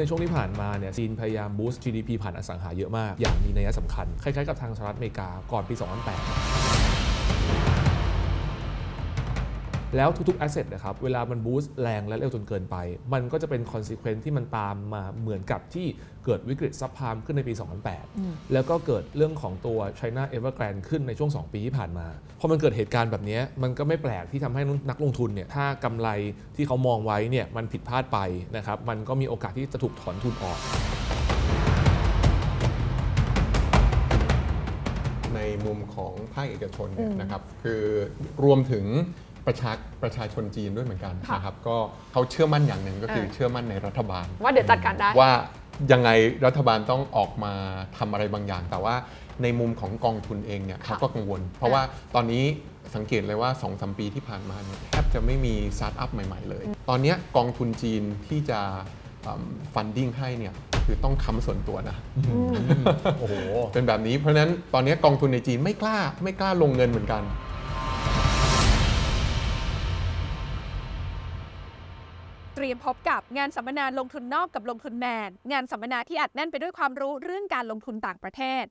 ในช่วงที่ผ่านมาเนี่ยจีนพยายามบูสต์ GDP ผ่านอสังหาเยอะมาก อย่างมีนัยสำคัญ คล้ายๆกับทางสหรัฐอเมริกาก่อนปี 2008 แล้วทุกๆ asset นะครับเวลามันบูสต์แรงและเร็วจนเกินไป มันก็จะเป็น consequence ที่มันตามมาเหมือนกับที่เกิดวิกฤตซับพามขึ้นในปี 2008 แล้วก็เกิดเรื่องของตัว China Evergrande ขึ้นในช่วง 2 ปีที่ผ่านมา พอมันเกิดเหตุการณ์แบบนี้ มันก็ไม่แปลกที่ทำให้นักลงทุนเนี่ยถ้ากำไรที่เขามองไว้เนี่ยมันผิดพลาดไปนะครับมันก็มีโอกาสที่จะถูกถอนทุนออกในมุมของภาคเอกชนเนี่ยนะครับคือรวมถึง ประชาประชาชนจีนด้วยเหมือนกันค่ะ นะครับก็เขาเชื่อมั่นอย่างหนึ่งก็คือเออเชื่อมั่นในรัฐบาล ว่าเดี๋ยวจัดการได้ ว่ายังไงรัฐบาลต้องออกมาทำอะไรบางอย่าง แต่ว่าในมุมของกองทุนเองเนี่ยเขาก็กังวล เพราะว่าตอนนี้สังเกตเลยว่า2-3ปีที่ผ่านมาเนี่ยแทบจะไม่มีสตาร์ทอัพใหม่ ๆ เลย ตอนเนี้ยกองทุนจีนที่จะ funding ให้เนี่ยคือต้องค้ำส่วนตัวนะ โอ้โห เป็นแบบนี้เพราะฉะนั้นตอนนี้กองทุนในจีนไม่กล้าไม่กล้าลงเงินเหมือนกัน เตรียมพบกับงานสัมมนาลงทุนนอกกับลงทุนแมน งานสัมมนาที่อัดแน่นไปด้วยความรู้เรื่องการลงทุนต่างประเทศ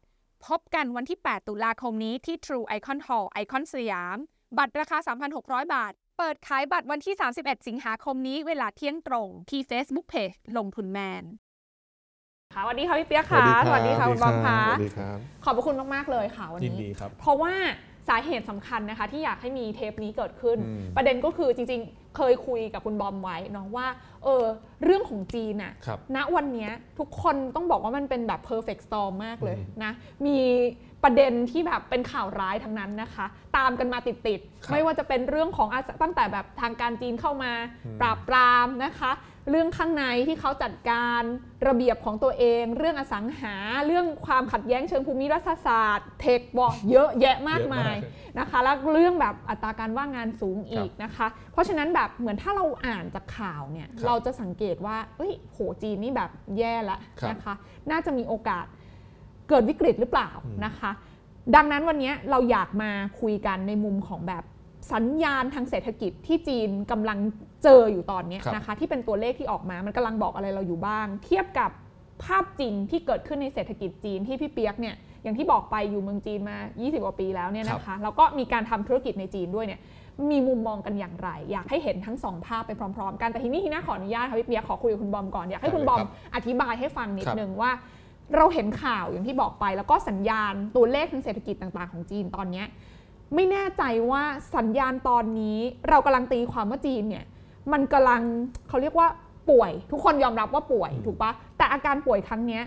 พบกันวันที่ 8 ตุลาคมนี้ที่ True Icon Hall ไอคอนสยาม บัตรราคา 3,600 บาท เปิดขายบัตรวันที่ 31 สิงหาคมนี้เวลาเที่ยงตรงที่ Facebook Page ลงทุนแมนค่ะสวัสดีค่ะพี่เปียกค่ะ สวัสดีค่ะคุณบอมค่ะสวัสดีครับขอบพระคุณมาก ๆ เลยค่ะวันยินนี้ดีครับเพราะว่าสาเหตุสำคัญนะคะที่อยากให้มีเทปนี้เกิดขึ้นอืมประเด็นก็คือจริง ๆ เคยคุยกับคุณบอมไว้เนาะว่าเออเรื่องของจีนน่ะครับ ณวันเนี้ยทุกคนต้องบอกว่ามันเป็นแบบ perfect storm มากเลยอืมนะ มีประเด็นที่แบบเป็นข่าวร้ายทั้งนั้นนะคะ ตามกันมาติดครับๆ ไม่ว่าจะเป็นเรื่องของอาตั้งแต่แบบทางการจีนเข้ามา อืม ปราบปรามนะคะ เรื่องข้างในที่เขาจัดการระเบียบของตัวเอง เรื่องอสังหา เรื่องความขัดแย้งเชิงภูมิรัฐศาสตร์ เทคบอกเยอะแยะมากมายเยอะมากนะคะ แล้วเรื่องแบบอัตราการว่างงานสูงอีกนะคะ เพราะฉะนั้นแบบเหมือนถ้าเราอ่านจากข่าวเนี่ยครับเราจะสังเกตว่าเอ้ยโหจีนนี่แบบแย่ละครับนะคะ น่าจะมีโอกาสเกิดวิกฤตหรือเปล่าอืมนะคะ ดังนั้นวันนี้เราอยากมาคุยกันในมุมของแบบสัญญาณทางเศรษฐกิจที่จีนกำลัง เจออยู่ตอนนี้ครับนะคะ ที่เป็นตัวเลขที่ออกมา มันกำลังบอกอะไรเราอยู่บ้าง เทียบกับภาพจริงที่เกิดขึ้นในเศรษฐกิจจีนที่พี่เปียกเนี่ยอย่างที่บอกไปอยู่เมืองจีนมา 20 กว่าปีแล้วเนี่ยนะคะแล้วก็มีการทำธุรกิจในจีนด้วยเนี่ยมีมุมมองกันอย่างไร อยากให้เห็นทั้งสองภาพไปพร้อมๆ กันแต่ทีนี้ทีน่าขออนุญาตค่ะพี่เปียกขอคุยกับคุณบอมก่อนอยากให้คุณบอมได้เลยครับอธิบายให้ฟังนิดครับนึงว่า เราเห็นข่าวอย่างที่บอกไป แล้วก็สัญญาณตัวเลขทางเศรษฐกิจต่างๆของจีนตอนเนี้ยไม่แน่ใจว่าสัญญาณตอนนี้เรากำลังตีความว่าจีนเนี่ย มันกำลังเขาเรียกว่าป่วย ทุกคนยอมรับว่าป่วยอืมถูกปะแต่อาการป่วยครั้งเนี้ย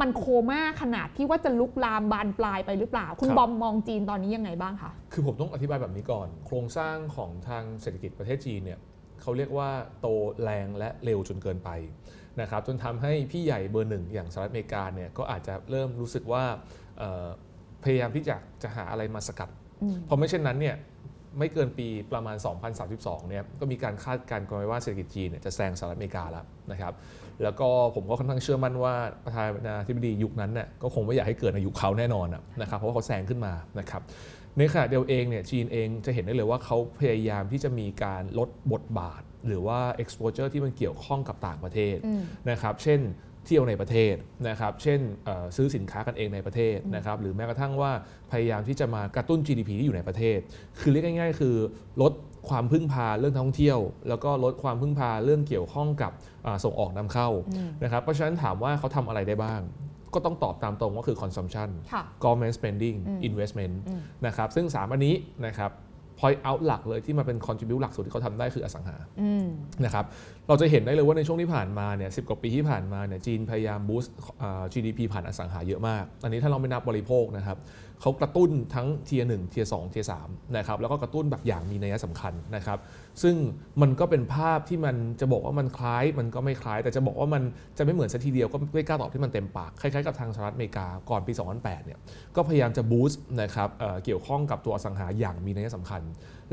มันโคม่าขนาดที่ว่าจะลุกลามบานปลายไปหรือเปล่า คุณบอมมองจีนตอนนี้ยังไงบ้างคะคือผมต้องอธิบายแบบนี้ก่อน โครงสร้างของทางเศรษฐกิจประเทศจีนเนี่ยเขาเรียกว่าโตแรงและเร็วจนเกินไปนะครับจนทำให้พี่ใหญ่เบอร์หนึ่งอย่างสหรัฐอเมริกาเนี่ยก็อาจจะเริ่มรู้สึกว่าเอ่อพยายามที่จะจะหาอะไรมาสกัดอืมเพราะไม่เช่นนั้นเนี่ย ไม่เกินปีประมาณ 2032 เนี่ยก็มีการคาดการณ์กันไว้ว่าเศรษฐกิจจีนเนี่ยจะแซงสหรัฐอเมริกาแล้วนะครับแล้วก็ผมก็ค่อนข้างเชื่อมั่นว่าประธานาธิบดียุคนั้นเนี่ยก็คงไม่อยากให้เกิดในยุคเขาแน่นอนอะนะครับเพราะว่าเขาแซงขึ้นมานะครับในขณะเดียวเองเนี่ยจีนเองจะเห็นได้เลยว่าเขาพยายามที่จะมีการลดบทบาท หรือว่า exposure ที่มันเกี่ยวข้องกับต่างประเทศอืมนะครับเช่น เที่ยวในประเทศนะครับ เช่นเอ่อซื้อสินค้ากันเองในประเทศนะครับ หรือแม้กระทั่งว่าพยายามที่จะมากระตุ้น GDP ที่อยู่ในประเทศ คือเรียกง่าย ๆ คือลดความพึ่งพาเรื่องท่องเที่ยว แล้วก็ลดความพึ่งพาเรื่องเกี่ยวข้องกับอ่าส่งออกนำเข้าอืมนะครับ เพราะฉะนั้นถามว่าเขาทำอะไรได้บ้างก็ต้องตอบตามตรงว่าคือ consumption ค่ะ government spending อืม investment อืมนะครับ ซึ่ง 3 อันนี้นะครับ point out หลักเลยที่มาเป็น contribute หลักสุดที่เขาทำได้คืออสังหาอืมนะครับเราจะเห็นได้เลยว่าในช่วงที่ผ่านมาเนี่ยสิบกว่าปีที่ผ่านมาเนี่ยจีนพยายาม boost GDP ผ่านอสังหาเยอะมาก อันนี้ถ้าเราไม่นับบริโภคนะครับเขากระตุ้นทั้ง tier หนึ่ง tier สอง tier สามนะครับแล้วก็กระตุ้นแบบอย่างมีนัยสำคัญนะครับ ซึ่งมันก็เป็นภาพที่มันจะบอกว่ามันคล้ายมันก็ไม่คล้าย แต่จะบอกว่ามันจะไม่เหมือนซะทีเดียวก็ไม่กล้าตอบที่มันเต็มปากคล้ายๆกับทางสหรัฐอเมริกาก่อนปี 2008 เนี่ยก็พยายามจะ boost นะครับเอ่อเกี่ยวข้องกับตัวอสังหาอย่างมีนัยสำคัญ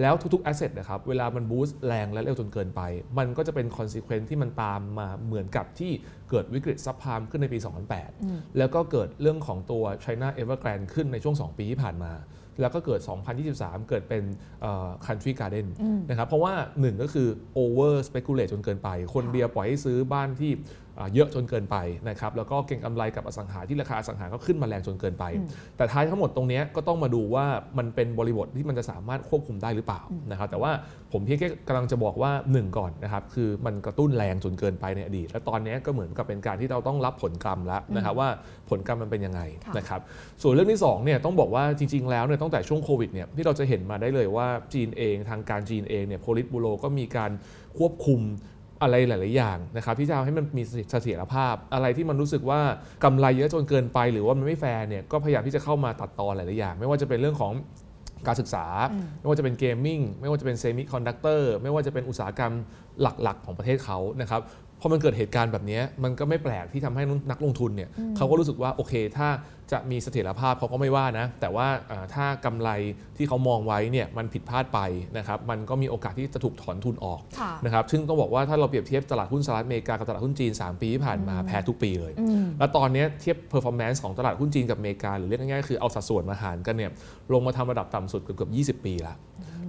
แล้วทุกๆ asset นะครับเวลามันบูสต์แรงและเร็วจนเกินไป มันก็จะเป็น consequence ที่มันตามมาเหมือนกับที่เกิดวิกฤตซับพามขึ้นในปี 2008 แล้วก็เกิดเรื่องของตัว China Evergrande ขึ้นในช่วง 2 ปีที่ผ่านมา แล้วก็เกิด 2023 เกิดเป็นเอ่อ country garden นะครับ เพราะว่า 1 ก็คือ over speculate จนเกินไป คนเดียวปล่อยให้ซื้อบ้านที่อ่า เยอะจนเกินไปนะครับแล้วก็เก็งกำไรกับอสังหาที่ราคาอสังหาก็ขึ้นมาแรงจนเกินไป แต่ท้ายทั้งหมดตรงเนี้ยก็ต้องมาดูว่ามันเป็นบริบทที่มันจะสามารถควบคุมได้หรือเปล่านะครับแต่ว่าผมเพียงแค่กำลังจะบอกว่าหนึ่งก่อนนะครับคือมันกระตุ้นแรงจนเกินไปในอดีต และตอนเนี้ยก็เหมือนกับเป็นการที่เราต้องรับผลกรรมแล้วนะครับว่าผลกรรมมันเป็นยังไงค่ะนะครับส่วนเรื่องที่สองเนี่ยต้องบอกว่าจริง ๆ แล้วเนี่ยตั้งแต่ช่วงโควิดเนี่ยที่เราจะเห็นมาได้เลยว่าจีนเองทางการจีนเองเนี่ยโพลิตบูโรก็มีการควบคุม อะไรหลาย ๆ อย่างนะครับที่จะทำให้มันมีเสถียรภาพ อะไรที่มันรู้สึกว่ากำไรเยอะจนเกินไปหรือว่ามันไม่แฟร์เนี่ยก็พยายามที่จะเข้ามาตัดตอนหลาย ๆ อย่าง ไม่ว่าจะเป็นเรื่องของการศึกษา ไม่ว่าจะเป็น gaming ไม่ว่าจะเป็นเซมิคอนดักเตอร์ไม่ว่าจะเป็นอุตสาหกรรมหลัก ๆ ของประเทศเขานะครับ พอมันเกิดเหตุการณ์แบบนี้มันก็ไม่แปลกที่ทำให้นักลงทุนเนี่ยเขาก็รู้สึกว่าโอเค ถ้าจะมีเสถียรภาพเขาก็ไม่ว่านะ แต่ว่าอ่าถ้ากำไรที่เขามองไว้เนี่ยมันผิดพลาดไปนะครับมันก็มีโอกาสที่จะถูกถอนทุนออกค่ะนะครับซึ่งต้องบอกว่าถ้าเราเปรียบเทียบตลาดหุ้นสหรัฐอเมริกากับตลาดหุ้นจีน 3 ปีที่ผ่านมาแพ้ทุกปีเลยอืมแล้วตอนเนี้ยเทียบ performance ของตลาดหุ้นจีนกับอเมริกาหรือเรียกง่ายๆคือเอาสัดส่วนมาหารกันเนี่ยลงมาทำระดับต่ำสุดเกือบๆ20 ปีแล้ว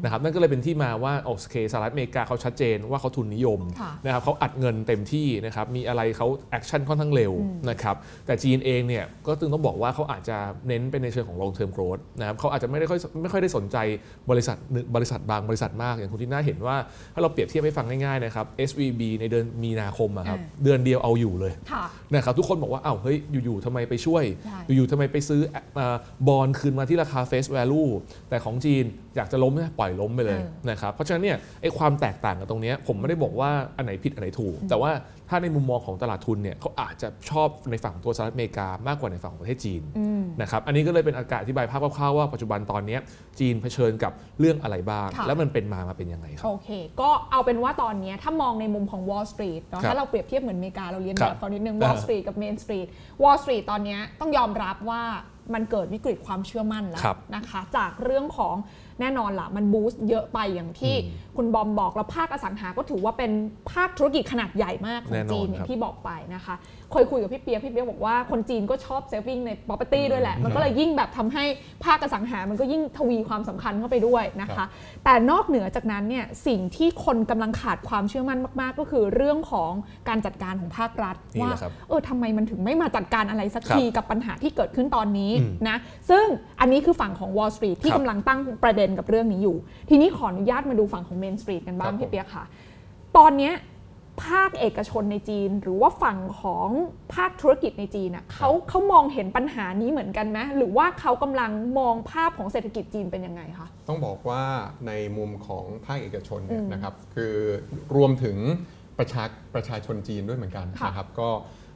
นะครับนั่นก็เลยเป็นที่มาว่าโอเคสหรัฐอเมริกาเขาชัดเจนว่าเขาทุนนิยมค่ะนะครับเขาอัดเงินเต็มที่นะครับมีอะไรเขา action ค่อนข้างเร็วนะครับแต่จีนเองเนี่ยก็ตึงต้องบอกว่าเขาอาจจะเน้นเป็นในเชิงของ long term growth นะครับเขาอาจจะไม่ได้ค่อยไม่ค่อยได้สนใจบริษัทหนึ่งบริษัทบางบริษัทมากอย่างคุณที่น่าเห็นว่าถ้าเราเปรียบเทียบให้ฟังง่ายๆนะครับ SVB ในเดือนมีนาคมอะครับอ่าเดือนเดียวเอาอยู่เลยค่ะนะครับทุกคนบอกว่าอ้าวเฮ้ยอยู่ๆทำไมไปช่วยใช่อยู่ๆทำไมไปซื้อบอลคืนมาที่ราคา face value แต่ของจีนอยากจะล้มเนี่ยปล่อยล้มไปเลยเออนะครับเพราะฉะนั้นเนี่ยไอ้ความแตกต่างกันตรงเนี้ยผมไม่ได้บอกว่าอันไหนผิดอันไหนถูก แต่ว่าถ้าในมุมมองของตลาดทุนเนี่ยเขาอาจจะชอบในฝั่งตัวสหรัฐอเมริกามากกว่าในฝั่งของประเทศจีนอืมนะครับอันนี้ก็เลยเป็นอากาศอธิบายภาพคร่าวๆว่าปัจจุบันตอนเนี้ยจีนเผชิญกับเรื่องอะไรบ้างค่ะแล้วมันเป็นมามาเป็นยังไงครับโอเค ก็เอาเป็นว่าตอนเนี้ยถ้ามองในมุมของ Wall Street เนาะครับถ้าเราเปรียบเทียบเหมือนอเมริกาเราเรียนครัแบบบเขานิดนึงอ่า Wall Street กับ Main Street Wall Street ตอนเนี้ยต้องยอมรับว่ามันเกิดวิกฤตความเชื่อมั่นแล้วครับนะคะ จากเรื่องของ แน่นอนละมันบูสต์เยอะไปอย่างที่ คุณบอมบอกแล้วภาคอสังหาก็ถือว่าเป็นภาคธุรกิจขนาดใหญ่มากขอแน่งนอนจีนอย่าครับงที่บอกไปนะคะเคยคุยกับพี่เปียกพี่เปียกบอกว่าคนจีนก็ชอบเซฟ i ิ g ใน property ด้วยแหละ มันก็เลยยิ่งแบบทำให้ภาคอสังหา มันก็ยิ่งทวีความสำคัญเข้าไปด้วยนะครัคะบแต่นอกเหนือจากนั้นเนี่ยสิ่งที่คนกำลังขาดความเชื่อมั่นมาก ๆ ก็คือเรื่องของการจัดการของภาครัฐนี่ว่าแหละครับเออทำไมมันถึงไม่มาจัดการอะไรสักครับทีกับปัญหาที่เกิดขึ้นตอนนี้อืมนะซึ่งอันนี้คือฝั่งของ Wall Street ที่ครับกำลังตั้งประเด็นกับเรื่องนี้อยู่ ทีนี้ขออนุญาตมาดูฝั่งของ Main Street กันบ้างครับผมพี่เปียกค่ะ ตอนเนี้ยภาคเอกชนในจีน หรือว่าฝั่งของภาคธุรกิจในจีนน่ะเขาเขามองเห็นปัญหานี้เหมือนกันไหมหรือว่าเขากำลังมองภาพของเศรษฐกิจจีนเป็นยังไงคะต้องบอกว่าในมุมของภาคเอกชนเนี่ยอืมนะครับ คือรวมถึงประชาประชาชนจีนด้วยเหมือนกันค่ะนะครับ ก็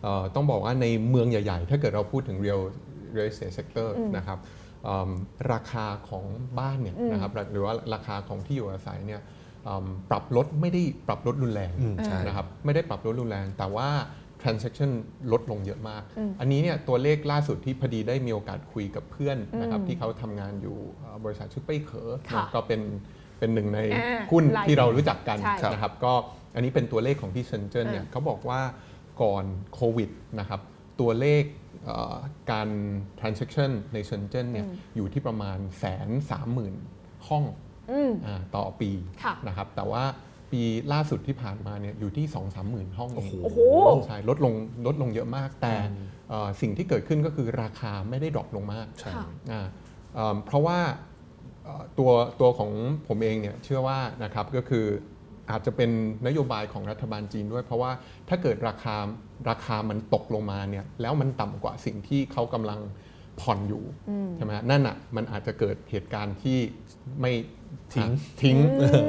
เอ่อต้องบอกว่าในเมืองใหญ่ ๆ ถ้าเกิดเราพูดถึง real real estate sector อืมนะครับเอิ่มราคาของบ้านเนี่ยอืมนะครับหรือว่าราคาของที่อยู่อาศัยเนี่ยเอิ่ม ปรับลดไม่ได้ปรับลดรุนแรงอืมใช่นะครับไม่ได้ปรับลดรุนแรง แต่ว่า transaction ลดลงเยอะมากอืมอันนี้เนี่ยตัวเลขล่าสุดที่พอดีได้มีโอกาสคุยกับเพื่อนนะครับอืมที่เขาทำงานอยู่เอ่อบริษัทชื่อเป้ยเขอค่ะนะก็เป็นเป็นหนึ่งในอ่าหุ้นหลายที่เรารู้จักกันใช่นะครับก็อันนี้เป็นตัวเลขของที่เซนเจนเนี่ยอ่าเขาบอกว่าก่อนโควิดนะครับตัวเลขเอ่อการ transaction ในเซนเจนเนี่ยอยู่ที่ประมาณแสนสามหมื่นห้องอืมอา ต่อปีค่ะนะครับ แต่ว่าปีล่าสุดที่ผ่านมาเนี่ยอยู่ที่2 3 0 0 0 0ห้องเองโอ้โหใช่ลดลงลดลงเยอะมาก แต่เอ่อสิ่งที่เกิดขึ้นก็คือราคาไม่ได้ดรอปลงมากใช่ค่ะอ่าเอิ่มเพราะว่าเอ่อตัวตัวของผมเองเนี่ยเชื่อว่านะครับก็คืออาจจะเป็นนโยบายของรัฐบาลจีนด้วย เพราะว่าถ้าเกิดราคาราคามันตกลงมาเนี่ยแล้วมันต่ำกว่าสิ่งที่เขากำลังผ่อนอยู่ใช่ไหมฮะนั่นอะมันอาจจะเกิดเหตุการณ์ที่ไม่ ทิ้งอะทิ้ง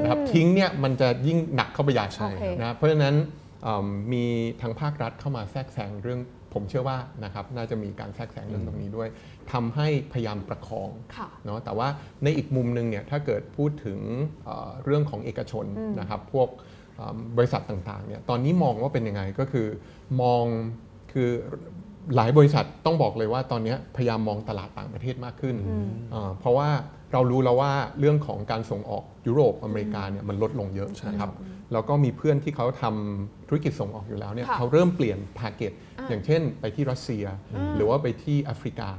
นะครับทิ้งเนี่ยมันจะยิ่งหนักเข้าไปใหญ่ใช่นะเพราะฉะนั้นเอิ่มมีทางภาครัฐเข้ามาแทรกแซงเรื่องผมเชื่อว่านะครับน่าจะมีการแทรกแซงเรื่องตรงนี้ด้วยทำให้พยายามประคองค่ะเนาะแต่ว่าในอีกมุมหนึ่งเนี่ยถ้าเกิดพูดถึงเอ่อเรื่องของเอกชนนะครับพวกเอิ่มบริษัทต่างๆเนี่ยตอนนี้มองว่าเป็นยังไงก็คือมองคือหลายบริษัทต้องบอกเลยว่าตอนนี้พยายามมองตลาดต่างประเทศมากขึ้นอ่าเพราะว่า เรารู้แล้วว่าเรื่องของการส่งออกยุโรปอเมริกาเนี่ยมันลดลงเยอะนะครับแล้วก็มีเพื่อนที่เขาทำธุรกิจส่งออกอยู่แล้วเนี่ยค่ะเขาเริ่มเปลี่ยน target อ่าอย่างเช่นไปที่รัสเซีย หรือว่าไปที่แอฟริกา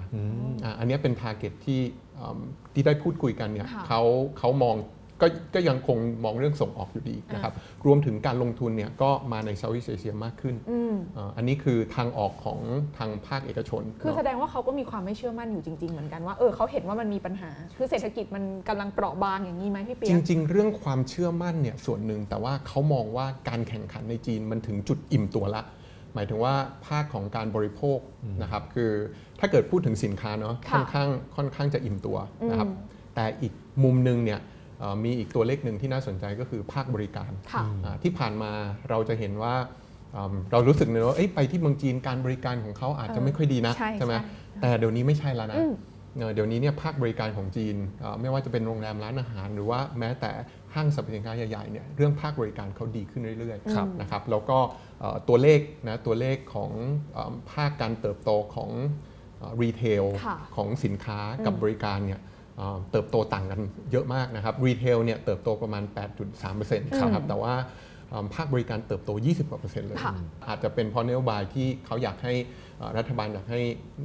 อ่าอันเนี้ยเป็น target ที่อืมที่ได้พูดคุยกันเนี่ยค่ะเขาเขามอง ก็ก็ยังคงมองเรื่องส่งออกอยู่ดีนะครับรวมถึงการลงทุนเนี่ยก็มาใน Southeast Asia มากขึ้นอืมอ่าอันนี้คือทางออกของทางภาคเอกชน คือเนาะแสดงว่าเขาก็มีความไม่เชื่อมั่นอยู่จริง ๆ เหมือนกันว่าเออเขาเห็นว่ามันมีปัญหา คือเศรษฐกิจมันกำลังเปราะบางอย่างนี้ไหมพี่เปีจยกริง ๆ เรื่องความเชื่อมั่นเนี่ยส่วนหนึ่งแต่ว่าเขามองว่าการแข่งขันในจีนมันถึงจุดอิ่มตัวละหมายถึงว่าภาคของการบริโภคนะครับคือถ้าเกิดพูดถึงสินค้าเนาะค่ะค่อนข้างค่อนข้างจะอิ่มตัวนะครับอืมแต่อีกมุมหนึ่งเนี่ยเอ่อ มีอีกตัวเลขหนึ่งที่น่าสนใจก็คือภาคบริการค่ะอ่าที่ผ่านมาเราจะเห็นว่าอืมเรารู้สึกเลยว่าเอ้ยไปที่เมืองจีนการบริการของเขาอาจจะไม่ค่อยดีนะใช่ไหมใช่แต่เดี๋ยวนี้ไม่ใช่แล้วนะอืมเอ่อเดี๋ยวนี้เนี่ยภาคบริการของจีนเอ่อไม่ว่าจะเป็นโรงแรมร้านอาหาร หรือว่าแม้แต่ห้างสรรพสินค้าใหญ่ๆเนี่ยเรื่องภาคบริการเขาดีขึ้นเรื่อยๆครับนะครับแล้วก็เอ่อตัวเลขนะตัวเลขของเออภาคการเติบโตของ retail ค่ะของสินค้ากับบริการเนี่ย เอ่อเติบโตต่างกันเยอะมากนะครับ retail เนี่ยเติบโตประมาณ 8.3%นะครับแต่ว่าเอ่อภาคบริการเติบโต 20กว่าเปอร์เซ็นต์เลยค่ะอาจจะเป็นเพราะนโยบายที่เขาอยากให้เอ่อรัฐบาลอยากให้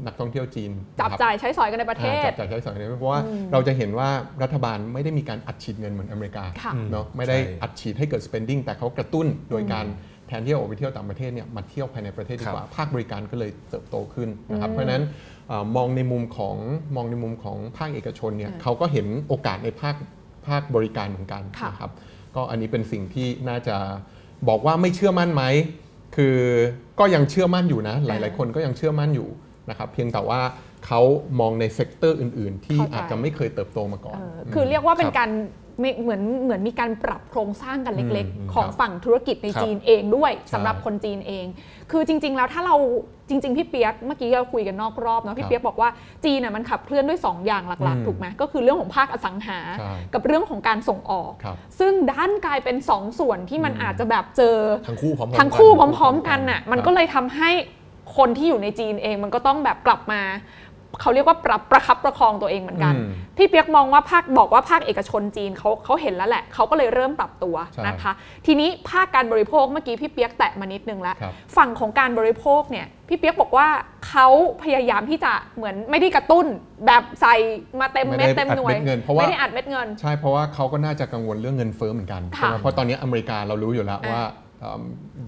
นักท่องเที่ยวจีน จับนะครับจ่ายใช้สอยกันในประเทอ่าศจับจ่ายใช้สอยเนี่ยเพราะว่าเราจะเห็นว่ารัฐบาลไม่ได้มีการอัดฉีดเงินเหมือนอเมริกาค่ะเนาะไม่ได้ใช่อัดฉีดให้เกิด spending แต่เขากระตุ้นโดยการแทนที่จะออกไปเที่ยวต่างประเทศเนี่ยมาเที่ยวภายในประเทศดีกว่าภาคบริการก็เลยเติบโตขึ้นนะครับเพราะฉะนั้นเอ่อ มองในมุมของมองในมุมของภาคเอกชนเนี่ยเขาก็เห็นโอกาสในภาคภาคบริการเหมือนกันค่ะนะครับก็อันนี้เป็นสิ่งที่น่าจะบอกว่าไม่เชื่อมั่นไหมคือก็ยังเชื่อมั่นอยู่นะ หลาย ๆ คนก็ยังเชื่อมั่นอยู่นะครับเพียงแต่ว่าเขามองใน sector อื่น ๆ ที่เข้าใจอาจจะไม่เคยเติบโตมาก่อนเออคือเรียกว่าเป็นครับการไม่เหมือนเหมือนมีการปรับโครงสร้างกันเล็กอืมๆของครับฝั่งธุรกิจในครับจีนเองด้วยใช่สำหรับคนจีนเอง คือจริง ๆ แล้วถ้าเรา จริง ๆ พี่เปียกเมื่อกี้เราคุยกันนอกรอบเนาะครับพี่เปียกบอกว่าจีนน่ะมันขับเคลื่อนด้วย 2 อย่างหลักอืมๆถูกไหมก็คือเรื่องของภาคอสังหาใช่กับเรื่องของการส่งออกครับซึ่งดันกลายเป็น 2 ส่วนที่มันอาจจะแบบเจอทั้งคู่พร้อมๆทั้งคู่กันพร้อม ๆ กันน่ะมันก็เลยทำให้คนที่อยู่ในจีนเองมันก็ต้องแบบกลับมา เขาเรียกว่าปรับประคับประคองตัวเองเหมือนกัน อืมพี่เปียกมองว่าภาคบอกว่าภาคเอกชนจีนเขาเขาเห็นแล้วแหละเขาก็เลยเริ่มปรับตัวใช่นะคะ ทีนี้ภาคการบริโภคเมื่อกี้พี่เปียกแตะมานิดนึงแล้ว ครับ ฝั่งของการบริโภคเนี่ยพี่เปียกบอกว่าเขาพยายามที่จะเหมือนไม่ได้กระตุ้น แบบใส่มาเต็มไม่เม็ดได้เต็มอัดหน่วยเม็ดเงินเพราะว่า ไม่ได้อัดเม็ดเงิน ใช่เพราะว่าเขาก็น่าจะกังวลเรื่องเงินเฟ้อเหมือนกันค่ะใช่ไหมเพราะตอนนี้อเมริกาเรารู้อยู่แล้วอ่าว่าเอิ่ม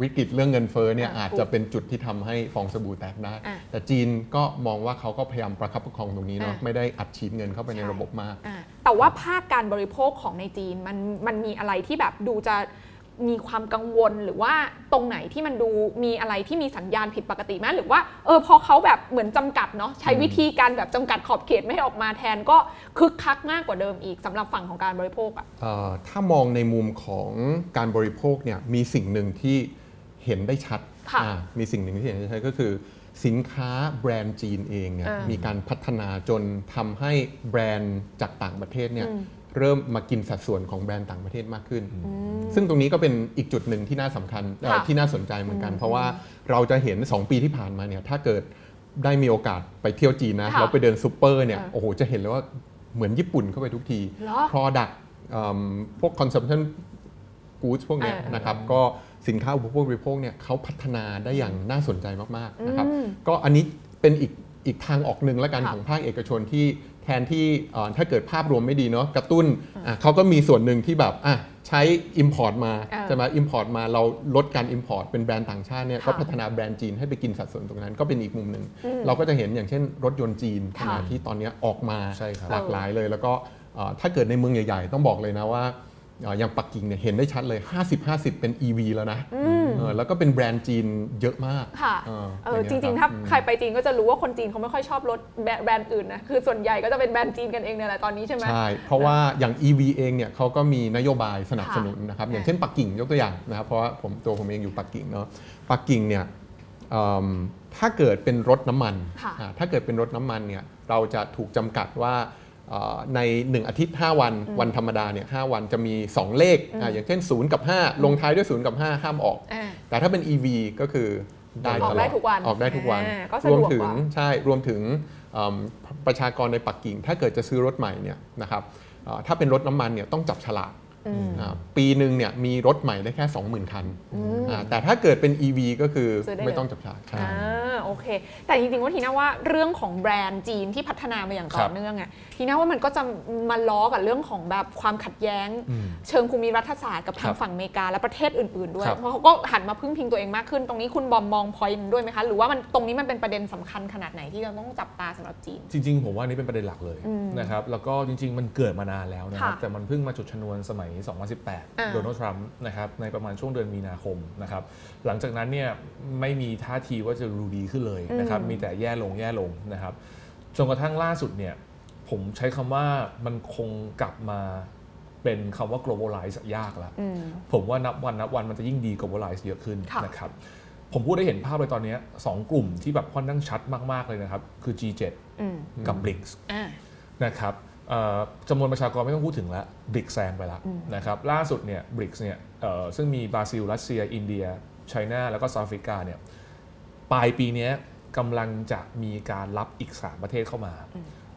วิกฤตเรื่องเงินเฟ้อเนี่ยอ่าอาจจะเป็นจุดที่ทำให้ฟองสบู่แตกได้อ่าแต่จีนก็มองว่าเขาก็พยายามประคับประคองตรงนี้เนาะอ่าไม่ได้อัดฉีดเงินเข้าไปในใช่ระบบมากอะแต่ว่าภาคการบริโภคของในจีนมันมันมีอะไรที่แบบดูจะ มีความกังวลหรือว่าตรงไหนที่มันดูมีอะไรที่มีสัญญาณผิดปกติไหมหรือว่าเออพอเขาแบบเหมือนจำกัดเนาะใช้วิธีการแบบจำกัดขอบเขตไม่ให้ออกมาแทนก็คึกคักมากกว่าเดิมอีกสำหรับฝั่งของการบริโภคอะเอ่อถ้ามองในมุมของการบริโภคเนี่ยมีสิ่งหนึ่งที่เห็นได้ชัดค่ะอ่ามีสิ่งหนึ่งที่เห็นได้ชัดก็คือสินค้าแบรนด์จีนเองเนี่ยอ่ามีมีการพัฒนาจนทำให้แบรนด์จากต่างประเทศเนี่ยอืม เริ่มมากินสัดส่วนของแบรนด์ต่างประเทศมากขึ้น ซึ่งตรงนี้ก็เป็นอีกจุดหนึ่งที่น่าสำคัญเอ่อค่ะที่น่าสนใจเหมือนกัน เพราะว่าเราจะเห็น 2 ปีที่ผ่านมาเนี่ยถ้าเกิดได้มีโอกาสไปเที่ยวจีนนะค่ะเราไปเดินซูเปอร์เนี่ยเออโอ้โหจะเห็นเลยว่าเหมือนญี่ปุ่นเข้าไปทุกทีเหรอ product เอิ่มพวก consumption goods พวกเนี้ยเออนะครับก็สินค้าอุปโภคบริโภคเนี่ยเขาพัฒนาได้อย่างน่าสนใจมากๆนะครับอืมก็อันนี้เป็นอีกอีกทางออกหนึ่งแล้วกันค่ะของภาคเอกชนที่ แทนที่เอ่อถ้าเกิดภาพรวมไม่ดีเนาะกระตุ้นอะเขาก็มีส่วนหนึ่งที่แบบอะใช้ Import มาเออจะมา Import มาเราลดการ Import เป็นแบรนด์ต่างชาติเนี่ยค่ะก็พัฒนาแบรนด์จีนให้ไปกินสัดส่วนตรงนั้น ก็เป็นอีกมุมหนึ่งเราก็จะเห็นอย่างเช่น รถยนต์จีนขค่ะนาดที่ตอนเนี้ยออกมาใช่ครับหลากหลายเลย แล้วก็เอ่อถ้าเกิดในเมืองใหญ่ ๆ ต้องบอกเลยนะว่าเอ่ออย่างปักกิ่งเนี่ยเห็นได้ชัดเลย 50-50 เป็น EV แล้วนะเออแล้วก็เป็นแบรนด์จีนเยอะมากค่ะเออเอออย่างจเงี้ยริงๆคถ้าบอืมใครไปจีนก็จะรู้ว่าคนจีนเขาไม่ค่อยชอบรถแบรแบรนด์อื่นนะคือส่วนใหญ่ก็จะเป็นแบรนด์จีนกันเองเนี่ยแหละตอนนี้ใช่ไหมใช่ เพราะว่าอย่าง EV เองเนี่ยเขาก็มีนโยบายสนับสนุนนะครับอย่างเช่นปักกิ่งยกตัวอย่างนะครับเพราะว่าผมตัวผมเองอยู่ปักกิ่งเนาะปักกิ่งเนี่ยเอิ่มถ้าเกิดเป็นรถน้ำมันค่ะอ่าถ้าเกิดเป็นรถน้ำมันเนี่ยเราจะถูกจำกัดว่าเอ่อ ใน 1 อาทิตย์ 5 วันวันธรรมดาเนี่ย5วันจะมี 2 เลขอ่าอย่างเช่น 0 กับ 5 ลงท้ายด้วย 0 กับ 5 ห้ามออกอ่าแต่ถ้าเป็น EV ก็คือได้ออกตลได้อดทุกวันออกได้ทุกวันอ่าก็สะดรววกมถึกงว่าใช่รวมถึงเอิ่มประชากรในปักกิ่ง ถ้าเกิดจะซื้อรถใหม่เนี่ยนะครับเอ่อถ้าเป็นรถน้ำมันเนี่ยต้องจับฉลากอืมอ่า ปีหนึ่งเนี่ยมีรถใหม่ได้แค่ 20,000 คันอ่าแต่ถ้าเกิดเป็น EV ก็คือซื้อได้เลยไม่ต้องจับฉลากใช่อ่าโอเค แต่จริงๆว่าทีน่าว่าเรื่องของแบรนด์จีนที่พัฒนามาอย่างต่ครัอบเนื่องอะทีน่าว่ามันก็จะมาล้อกับเรื่องของแบบความขัดแย้งอืมเชิงภูมิรัฐศาสตร์กับทางครับฝั่งอเมริกาและประเทศอื่นๆด้วยครับเพราะเขาก็หันมาพึ่งพิงตัวเองมากขึ้น ตรงนี้คุณบอมมองพอยต์ด้วยไหมคะ หรือว่ามันตรงนี้มันเป็นประเด็นสำคัญขนาดไหนที่เราต้องจับตาสำหรับจีน จริง ๆ ผมว่านี่เป็นประเด็นหลักเลยอืมนะครับ แล้วก็จริง ๆ มันเกิดมานานแล้วนะครับค่ะแต่มันเพิ่งมาจุดชนวนสมัยอ่า2018 โดนัลด์ทรัมป์นะครับในประมาณช่วงเดือนมีนาคมนะครับหลังจากนั้นเนี่ยไม่มีท่าทีว่าจะดูดีขึ้นเลยนะครับอืมมีแต่แย่ลงแย่ลงนะครับจนกระทั่งล่าสุดเนี่ยผมใช้คำว่ามันคงกลับมาเป็นคำว่า globalize ยากแล้วอืมผมผมว่านับวันนับวันมันจะยิ่งดี globalize เยอะขึ้นค่ะนะครับผมพูดได้เห็นภาพเลยตอนเนี้ยสองกลุ่มที่แบบค่อนข้างชัดมาก ๆ เลยนะครับ คือ G7 อืมกับ BRICS อ่านะครับเอ่อ จำนวนประชากรไม่ต้องพูดถึงแล้ว BRICS แซงไปแล้วอืมนะครับล่าสุดเนี่ย BRICS เนี่ยเอ่อซึ่งมีบราซิล รัสเซีย อินเดีย China แล้วก็ South Africa เนี่ยปลายปีเนี้ยกำลังจะมีการรับอีก 3 ประเทศเข้ามา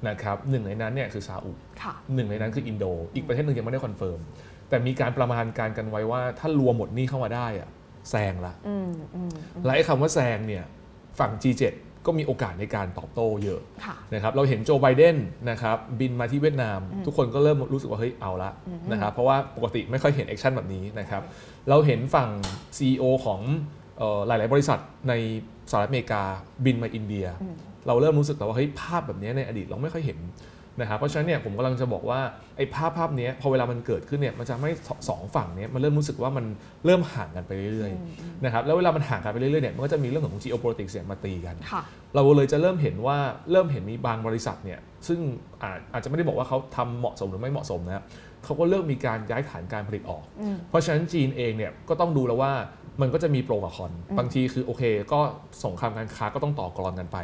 นะครับหนึ่งในนั้นเนี่ยคือซาอุค่ะหนึ่งในนั้นคืออินโด อีกประเทศหนึ่งยังไม่ได้ confirm แต่มีการประมาณการกันไว้ว่าถ้ารวมหมดนี้เข้ามาได้อะแซงละอืมอืมและไอ้คำว่าแซงเนี่ยฝั่ง G7 ก็มีโอกาสในการตอบโต้เยอะค่ะนะครับเราเห็นโจไบเดนนะครับบินมาที่เวียดนาม ทุกคนก็เริ่มรู้สึกว่าเฮ้ยเอาละนะครับเพราะว่าปกติไม่ค่อยเห็น action แบบนี้นะครับเราเห็นฝั่ง CEO ของเอ่อหลาย ๆ บริษัทในสหรัฐอเมริกาบินมาอินเดียอืมเราเริ่มรู้สึกแล้วว่าเฮ้ยภาพแบบนี้ในอดีตเราไม่ค่อยเห็น นะครับเพราะฉะนั้นเนี่ยผมกำลังจะบอกว่าไอ้ภาพภาพนี้พอเวลามันเกิดขึ้นเนี่ยมันจะไม่สองฝั่งเนี้ยมันเริ่มรู้สึกว่ามันเริ่มห่างกันไปเรื่อยๆนะครับแล้วเวลามันห่างกันไปเรื่อยๆเนี่ยมันก็จะมีเรื่องของ geopolitics เนี่ยมาตีกันค่ะเราเลยจะเริ่มเห็นว่าเริ่มเห็นมีบางบริษัทเนี่ยซึ่งอาจอาจจะไม่ได้บอกว่าเขาทำเหมาะสมหรือไม่เหมาะสมนะครับเขาก็เริ่มมีการย้ายฐานการผลิตออกอืมเพราะฉะนั้นจีนเองเนี่ยก็ต้องดูแล้วว่า มันก็จะมีโปรกับคอน บางทีคือโอเค ก็สงครามการค้าก็ต้องต่อกรอนกันไป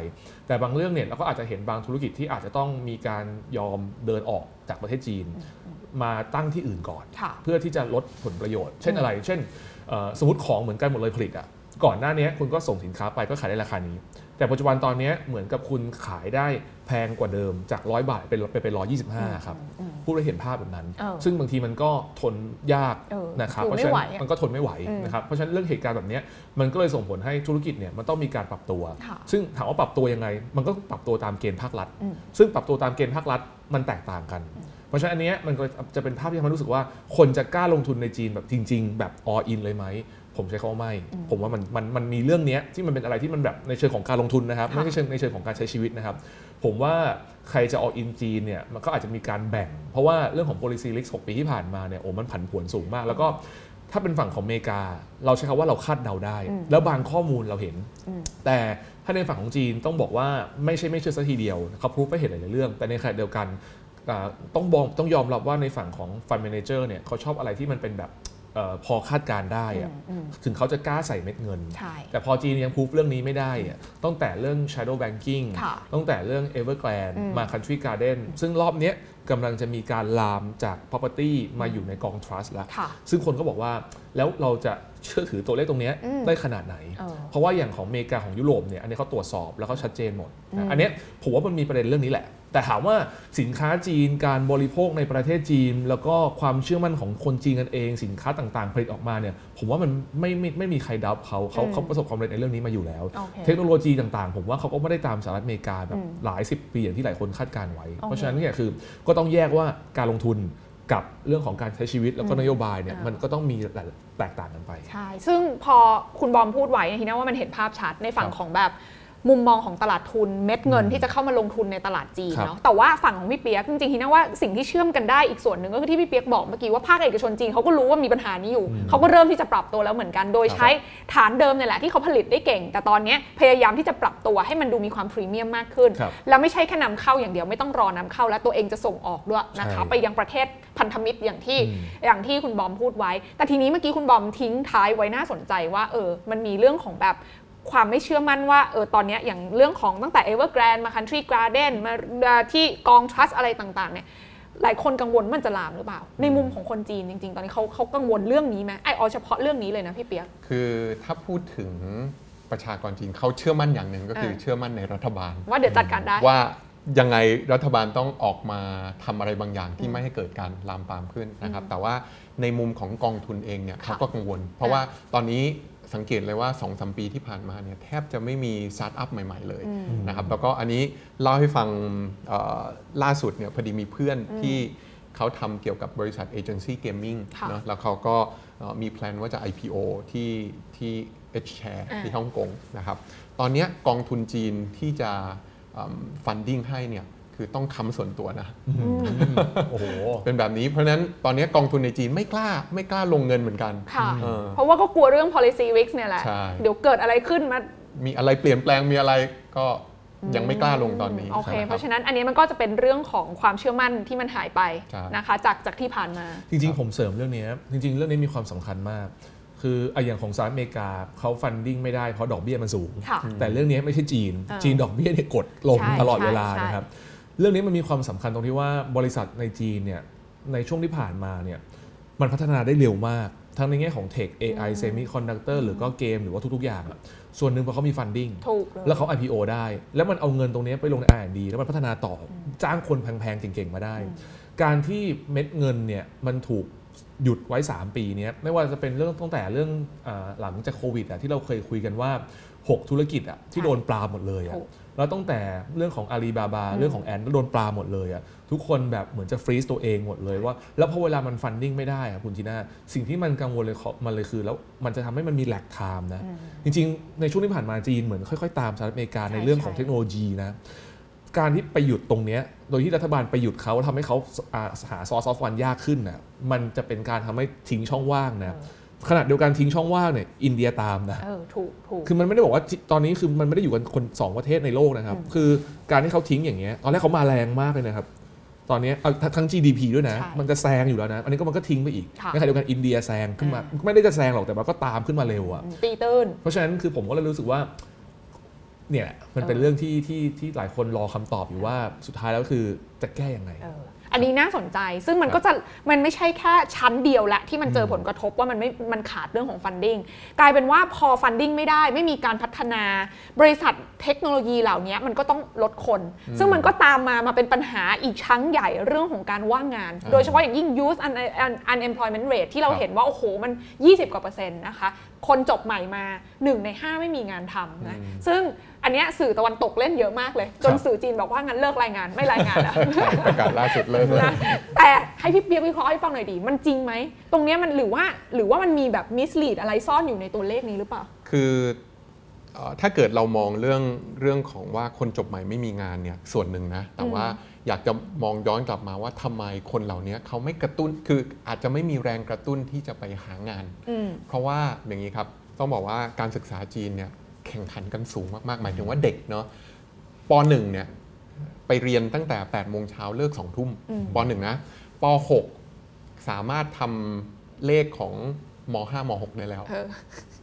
แต่บางเรื่องเนี่ยเราก็อาจจะเห็นบางธุรกิจที่อาจจะต้องมีการยอมเดินออกจากประเทศจีน มาตั้งที่อื่นก่อนค่ะเพื่อที่จะลดผลประโยชน์ เช่นอะไร เช่นเอ่อสมมติของเหมือนกันหมดเลยผลิตอะก่อนหน้านี้คุณก็ส่งสินค้าไปก็ขายได้ราคานี้ แต่ปัจจุบันตอนนี้เหมือนกับคุณขายได้แพงกว่าเดิมจาก100บาทเป็นไปเป็น125ครับอืม พูดได้เห็นภาพแบบนั้นเออซึ่งบางทีมันก็ทนยากเออนะครับคือเพราะไม่ฉะไหวนั้นอะมันก็ทนไม่ไหวอืมนะครับเพราะฉะนั้นเรื่องเหตุการณ์แบบเนี้ยมันก็เลยส่งผลให้ธุรกิจเนี่ยมันต้องมีการปรับตัวค่ะซึ่งถามว่าปรับตัวยังไง มันก็ปรับตัวตามเกณฑ์ภาครัฐอืมซึ่งปรับตัวตามเกณฑ์ภาครัฐมันแตกต่างกัน เพราะฉะนั้นอันเนี้ยมันก็จะเป็นภาพที่ทำให้รู้สึกว่าคนจะกล้าลงทุนในจีนแบบจริง ๆ แบบ all in เลยไหม ผมใช้คำว่าไม่ ผมว่ามันมันมันมีเรื่องเนี้ยที่มันเป็นอะไรที่มันแบบในเชิงของการลงทุนนะครับค่ะไม่ใช่เชิงในเชิงของการใช้ชีวิตนะครับ ผมว่าใครจะ all in จีนเนี่ยมันก็อาจจะมีการแบ่ง เพราะว่าเรื่องของ policy risk 6 ปีที่ผ่านมาเนี่ยโอ้มันผันผวนสูงมาก แล้วก็ถ้าเป็นฝั่งของอเมริกา เราใช้คำว่าเราคาดเดาได้อืมแล้วบางข้อมูลเราเห็นอืมแต่ถ้าในฝั่งของจีนต้องบอกว่าไม่ใช่ไม่เชื่อซะทีเดียวเขาพูดไปเห็นหลายๆเรื่อง แต่ในขณะเดียวกันอ่าต้องบอกต้องยอมรับว่าในฝั่งของฟัน d ม a นเจอร์เนี่ยเขาชอบอะไรที่มันเป็นแบบเออ พอคาดการณ์ได้อะอืมถึงเขาจะกล้าใส่เม็ดเงินใช่แต่พอจีนยังพูดเรื่องนี้ไม่ได้อะตั้งแต่เรื่อง shadow banking ค่ะตั้งแต่เรื่อง evergrande อืมมา country garden ซึ่งรอบเนี้ยกำลังจะมีการลามจาก property มาอยู่ในกอง trust แล้วค่ะซึ่งคนก็บอกว่าแล้วเราจะเชื่อถือตัวเลขตรงเนี้ยอืมได้ขนาดไหนเออเพราะว่าอย่างของอเมริกาของยุโรปเนี่ยอันนี้เขาตรวจสอบแล้วเขาชัดเจนหมดอืมอันเนี้ยผมว่ามันมีประเด็นเรื่องนี้แหละ แต่ถามว่าสินค้าจีนการบริโภคในประเทศจีน แล้วก็ความเชื่อมั่นของคนจีนกันเอง สินค้าต่างๆผลิตออกมาเนี่ยผมว่ามันไม่ไม่ไม่มีใครดับเขาเขาอืมเขาประสบความสำเร็จในเรื่องนี้มาอยู่แล้วโอเคเทคโนโลยีต่างๆ ผมว่าเขาก็ไม่ได้ตามสหรัฐอเมริกาแบอืบมหลายสิบปีอย่างที่หลายคนคาดการณ์ไว้โอเคเพราะฉะนั้นเนี่ยคือก็ต้องแยกว่าการลงทุนกับเรื่องของการใช้ชีวิตแล้วก็อืมนโยบายเนี่ยอ่ามัมันก็ต้องมีหลายแตกต่างกันไป ใช่ ซึ่งพอคุณบอมพูดไว้เนี่ยทีน่าว่ามันเห็นภาพชัดในฝั่งครับของแบบ มุมมองของตลาดทุนเม็ดเงินอืมที่จะเข้ามาลงทุนในตลาดจีนครับเนาะแต่ว่าฝั่งของพี่เปียกจริงๆทีน่าว่าสิ่งที่เชื่อมกันได้อีกส่วนหนึ่งก็คือที่พี่เปียกบอกเมื่อกี้ว่าภาคเอกชนจีนเขาก็รู้ว่ามีปัญหานี้อยู่อืมเขาก็เริ่มที่จะปรับตัวแล้วเหมือนกัน โดยครับใช้ฐานเดิมเนี่ยแหละที่เขาผลิตได้เก่ง แต่ตอนเนี้ยพยายามที่จะปรับตัวให้มันดูมีความพรีเมียมมากขึ้นครับแล้วไม่ใช่แค่นำเข้าอย่างเดียวไม่ต้องรอนำเข้า แล้วตัวเองจะส่งออกด้วยนะคะใช่ไปยังประเทศพันธมิตรอย่างที่อืมอย่างที่คุณบอมพูดไว้ แต่ทีนี้เมื่อกี้คุณบอมทิ้งท้ายไว้น่าสนใจว่าเออมันมีเรื่องของแบบ ความไม่เชื่อมั่นว่าเออตอนเนี้ยอย่างเรื่องของตั้งแต่ Evergrande มา Country Garden มาที่กอง Trust อะไรต่างๆเนี่ยหลายคนกังวลมันจะลามหรือเปล่า ในมุมของคนจีนจริง ๆ ตอนนี้เขาเขากังวลเรื่องนี้ไหมไอเอาเฉพาะเรื่องนี้เลยนะพี่เปียกคือถ้าพูดถึงประชากรจีนเขาเชื่อมั่นอย่างหนึ่งก็คือเออเชื่อมั่นในรัฐบาล ว่าเดี๋ยวจัดการได้ว่ายังไงรัฐบาลต้องออกมาทำอะไรบางอย่างที่ไม่ให้เกิดการลามปามขึ้นนะครับแต่ว่าในมุมของกองทุนเองเนี่ยค่ะเขาก็กังวล เพราะว่าตอนนี้ สังเกตเลยว่า2อสปีที่ผ่านมาเนี่ยแทบจะไม่มีสตาร์ทอัพใหม่ ๆ เลยนะครับแล้วก็อันนี้เล่าให้ฟังเอ่อล่าสุดเนี่ยพอดีมีเพื่อนที่เขาทำเกี่ยวกับบริษัท agency gaming ค่ะเนาะแล้วเขาก็เอ่อมี plan ว่าจะ IPO ที่ที่ H share อ่าที่ฮ่องกงนะครับ ตอนเนี้ยกองทุนจีนที่จะฟันดิ้งให้เนี่ย คือต้องค้ำส่วนตัวนะ โอ้โห เป็นแบบนี้เพราะฉะนั้นตอนนี้กองทุนในจีนไม่กล้าไม่กล้าลงเงินเหมือนกันค่ะเออเพราะว่าก็กลัวเรื่อง policy risk เนี่ยแหละใช่เดี๋ยวเกิดอะไรขึ้นมา มีอะไรเปลี่ยนแปลงมีอะไรก็ยังไม่กล้าลงตอนนี้โอเคใช่ไหมเพครับราะฉะนั้นอันนี้มันก็จะเป็นเรื่องของความเชื่อมั่นที่มันหายไปใช่นะคะจากจากที่ผ่านมา จริงๆ ผมเสริมเรื่องนี้จริง ๆ เรื่องนี้มีความสำคัญมาก คืออะอย่างของสหรัฐอเมริกาเขา funding ไม่ได้เพราะดอกเบี้ยมันสูงค่ะแต่เรื่องนี้ไม่ใช่จีนเออจีนดอกเบี้ยเนี่ยกดลงใช่ตลอดเวลาใช่นะครับ เรื่องนี้มันมีความสำคัญตรงที่ว่าบริษัทในจีนเนี่ยในช่วงที่ผ่านมาเนี่ยมันพัฒนาได้เร็วมาก ทั้งในแง่ของเทค AI Semiconductor หรือก็เกมหรือว่าทุก ๆ อย่างอะส่วนหนึ่งเพราะเขามี funding ถูกเลยแล้วเขา IPO ได้ แล้วมันเอาเงินตรงนี้ไปลงใน R&D แล้วมันพัฒนาต่อ จ้างคนแพงๆ เก่งๆ มาได้ การที่เม็ดเงินเนี่ยมันถูกหยุดไว้ 3 ปีเนี้ยไม่ว่าจะเป็นเรื่องตั้งแต่เรื่องอาหลังจากโควิดอะที่เราเคยคุยกันว่า 6 ธุรกิจอะที่โดนปลาหมดเลยอะถูก แล้วตั้งแต่เรื่องของอาลีบาบา เรื่องของแอนก็โดนปลาหมดเลยอะทุกคนแบบเหมือนจะฟรีซตัวเองหมดเลยว่า แล้วพอเวลามันฟันดิ้งไม่ได้อะคุณจีน่าสิ่งที่มันกังวลเลยขอมันเลยคือ แล้วมันจะทำให้มันมีแลกไทม์นะ จริงๆ ในช่วงที่ผ่านมาจีนเหมือนค่อยๆ ตามสหรัฐอเมริกาในเรื่องของเทคโนโลยีนะการที่ไปหยุดตรงเนี้ยโดยที่รัฐบาลไปหยุดเขาทำให้เขาอ่าหาซอสออฟวันยากขึ้นนะมันจะเป็นการทำให้ทิ้งช่องว่างนะ ขณะเดียวกันทิ้งช่องว่างเนี่ยอินเดียตามนะเออถูกถูกคือมันไม่ได้บอกว่าจิตอนนี้คือมันไม่ได้อยู่กันคนสองประเทศในโลกนะครับ คือการที่เขาทิ้งอย่างเงี้ยตอนแรกเขามาแรงมากเลยนะครับ ตอนเนี้ยเอาทั้ง GDP ด้วยนะใช่มันจะแซงอยู่แล้วนะ อันนี้ก็มันก็ทิ้งไปอีกค่ะในขณะเดียวกันอินเดียแซงขึ้นมาอ่าไม่ได้จะแซงหรอกแต่มันก็ตามขึ้นมาเร็วอะตีตื้นเพราะฉะนั้นคือผมก็เลยรู้สึกว่าเนี่ยแหละมันเป็นเออเรื่องที่ที่ที่หลายคนรอคำตอบอยู่ว่าสุดท้ายแล้วคือจะแก้ยังไงเอออันนี้น่าสนใจ ซึ่งมันก็จะมันไม่ใช่แค่ชั้นเดียวละที่มันเจอผลกระทบว่ามันไม่มันขาดเรื่องของ funding กลายเป็นว่าพอ funding ไม่ได้ ไม่มีการพัฒนา บริษัทเทคโนโลยีเหล่านี้มันก็ต้องลดคน ซึ่งมันก็ตามมามาเป็นปัญหาอีกชั้นใหญ่เรื่องของการว่างงานอ่าโดยเฉพาะอย่างยิ่ง youth un- un- unemployment rate ที่เราครับเห็นว่า โอ้โห มัน 20 กว่าเปอร์เซ็นต์นะคะ คนจบใหม่มา1ใน 5 ไม่มีงานทำนะซึ่งอันเนี้ยสื่อตะวันตกเล่นเยอะมากเลย จนครับสื่อจีนบอกว่างั้นเลิกรายงานไม่รายงานแล้วใช่ประกาศล่าสุดเลยนะนะแต่ให้พี่เปียกวิเคราะห์ให้ฟังหน่อยดี มันจริงไหม ตรงเนี้ยมันหรือว่าหรือว่ามันมีแบบมิสลีดอะไรซ่อนอยู่ในตัวเลขนี้หรือเปล่า คือเอ่อถ้าเกิดเรามองเรื่องเรื่องของว่าคนจบใหม่ไม่มีงานเนี่ยส่วนหนึ่งนะ แต่ว่า อยากจะมองย้อนกลับมาว่าทำไมคนเหล่านี้เขาไม่กระตุ้นคืออาจจะไม่มีแรงกระตุ้นที่จะไปหางานอืมเพราะว่าอย่างนี้ครับต้องบอกว่าการศึกษาจีนเนี่ยแข่งขันกันสูงมากๆหมายถึงว่าเด็กเนาะป .1 เนี่ยไปเรียนตั้งแต่8โมงเช้าเลิก2ทุ่มอืมป .1 นะป .6 สามารถทำเลขของม .5 ม .6 ได้แล้วเออโหด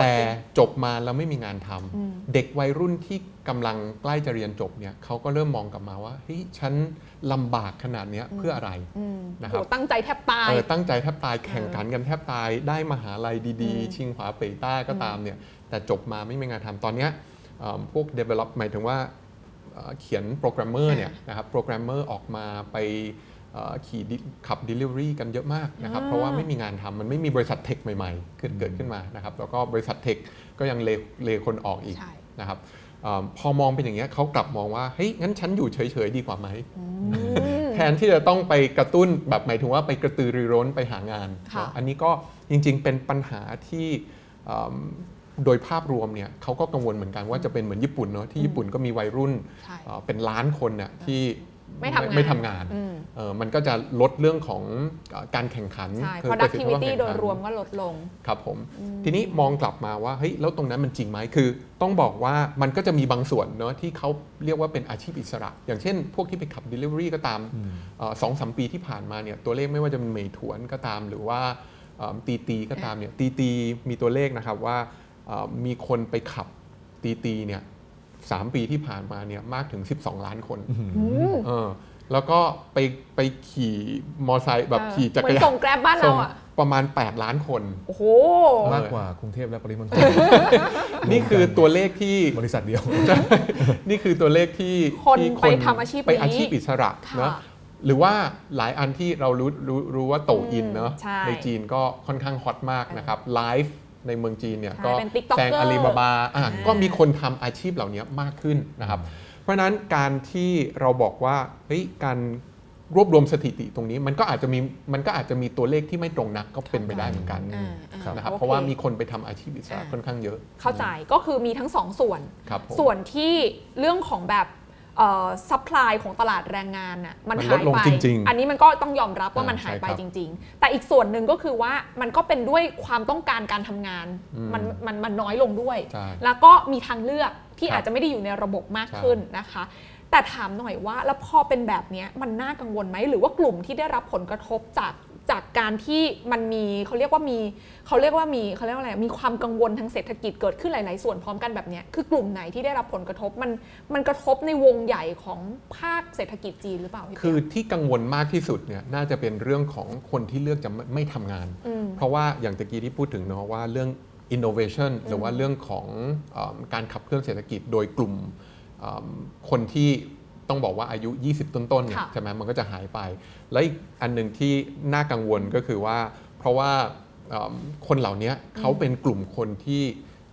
แต่จริงจบมาแล้วไม่มีงานทำอืมเด็กวัยรุ่นที่กำลังใกล้จะเรียนจบเนี่ยเขาก็เริ่มมองกลับมาว่าเฮ้ยฉันลำบากขนาดเนี้ยเพื่ออะไรอืมนะครับโหตั้งใจแทบตายเออตั้งใจแทบตายแข่งขันกันแทบตายได้มหาลัยดีอืมๆชิงหวาเป่ยต้าก็ตามเนี่ยแต่จบมาไม่มีงานทำตอนเนี้ยเอิ่มพวก develop หมายถึงว่าเอ่อเขียนโปรแกรมเมอร์เนี่ยนะครับโปรแกรมเมอร์ออกมาไปเอ่อ ขี่ดิขับ Delivery กันเยอะมากนะครับอ่าเพราะว่าไม่มีงานทำมันไม่มีบริษัท tech ใหม่ๆ เกิดเกิดขึ้นมานะครับ แล้วก็บริษัท tech ก็ยัง lay lay คนออกอีกใช่นะครับเออพอมองเป็นอย่างเงี้ยเขากลับมองว่าเฮ้ยงั้นฉันอยู่เฉยๆดีกว่าไหมอืมแทนที่จะต้องไปกระตุ้นแบบหมายถึงว่าไปกระตือรือร้นไปหางานค่ะเนอะอันนี้ก็จริงๆเป็นปัญหาที่เอิ่มโดยภาพรวมเนี่ยเขาก็กังวลเหมือนกันว่าจะเป็นเหมือนญี่ปุ่นเนาะที่ญี่ปุ่นก็มีวัยรุ่นใช่เอ่อเป็นล้านคนน่ะที่ ไม่ทำงานไม่ทำงานอืมเอ่อมันก็จะลดเรื่องของเอ่อการแข่งขันใช่คือประสิทธิภาพ productivity แข่งโดขัยนรวมก็ลดลง ครับผม ทีนี้มองกลับมาว่าเฮ้ยแล้วตรงนั้นมันจริงไหมคือ ต้องบอกว่ามันก็จะมีบางส่วนเนาะที่เขาเรียกว่าเป็นอาชีพอิสระ อย่างเช่น พวกที่ไปขับ Delivery ก็ตามสองสามปีที่ผ่านมาเนี่ยตัวเลขไม่ว่าจะเป็นเมยถวนก็ตาม หรือว่าเอ่อตีตีก็ตามเนี่ยตีตีมีตัวเลขนะครับว่าเอ่อมีคนไปขับตีตีเนี่ย สามปีที่ผ่านมาเนี่ยมากถึง 12 ล้านคนอืมเออแล้วก็ไปไปขี่มอไซค์แบบเออขี่จักเหมืรอนยาส่นงแกร็บบ้านเราอะประมาณ 8 ล้านคน โอ้โห มากกว่ากรุงเทพและปริมณฑลนี่คือตัวเลขที่บริษัทเดียว นี่คือตัวเลขที่คนที่ไปทำอาชีพนี้ไปอาชีพอิสระค่ะเนอะหรือว่าหลายอันที่เรารู้รู้รู้ว่าโตอินเนอะใช่ในจีนก็ค่อนข้างฮอตมากนะครับไลฟ์ ในเมืองจีนเนี่ยใช่ก็เป็น TikToker แซงอาลีบาบาอะอ่าก็มีคนทำอาชีพเหล่านี้มากขึ้นนะครับ เพราะฉะนั้นการที่เราบอกว่าเฮ้ยการรวบรวมสถิติตรงนี้มันก็อาจจะมีมันก็อาจจะมีตัวเลขที่ไม่ตรงนักก็เป็นไปได้เหมือนกันอ่าอ่านะครับโอเพราะว่ามีคนไปทำอาชีพอิสระอ่าค่อนข้างเยอะ เข้าใจก็คือมีทั้งสองส่วนครับผมส่วนที่เรื่องของแบบ supply ของตลาดแรงงานน่ะมันมันหาลยดลงไปจริงๆอันนี้มันก็ต้องยอมรับว่าอ่ามันหายไปใช่ครับจริง ๆ แต่อีกส่วนหนึ่งก็คือว่ามันก็เป็นด้วยความต้องการการทำงานอืมมันมันมันน้อยลงด้วยใช่แล้วก็มีทางเลือกที่ครับอาจจะไม่ได้อยู่ในระบบมากใช่ขึ้นนะคะ แต่ถามหน่อยว่าแล้วพอเป็นแบบเนี้ยมันน่ากังวลไหมหรือว่ากลุ่มที่ได้รับผลกระทบจาก จากการที่มันมีเขาเรียกว่ามีเขาเรียกว่ามีเขาเรียกว่าอะไรมีความกังวลทางเศรษฐกิจเกิดขึ้นหลาย ๆ ส่วนพร้อมกันแบบเนี้ยคือกลุ่มไหนที่ได้รับผลกระทบมันมันกระทบในวงใหญ่ของภาคเศรษฐกิจจีนหรือเปล่าพี่คือเปี๊ยกที่กังวลมากที่สุดเนี่ยน่าจะเป็นเรื่องของคนที่เลือกจะไม่ไม่ทำงานอืมเพราะว่าอย่างตะกี้ที่พูดถึงเนาะว่าเรื่อง innovation หรือว่าเรื่องของเอมการขับเคลื่อนเศรษฐกิจโดยกลุ่มเอิ่มคนที่ ต้องบอกว่าอายุ 20 ต้นๆเนี่ยค่ะใช่ไหมมันก็จะหายไป และอีกอันหนึ่งที่น่ากังวลก็คือว่า เพราะว่าเอิ่มคนเหล่านี้เขาเป็นกลุ่มคนที่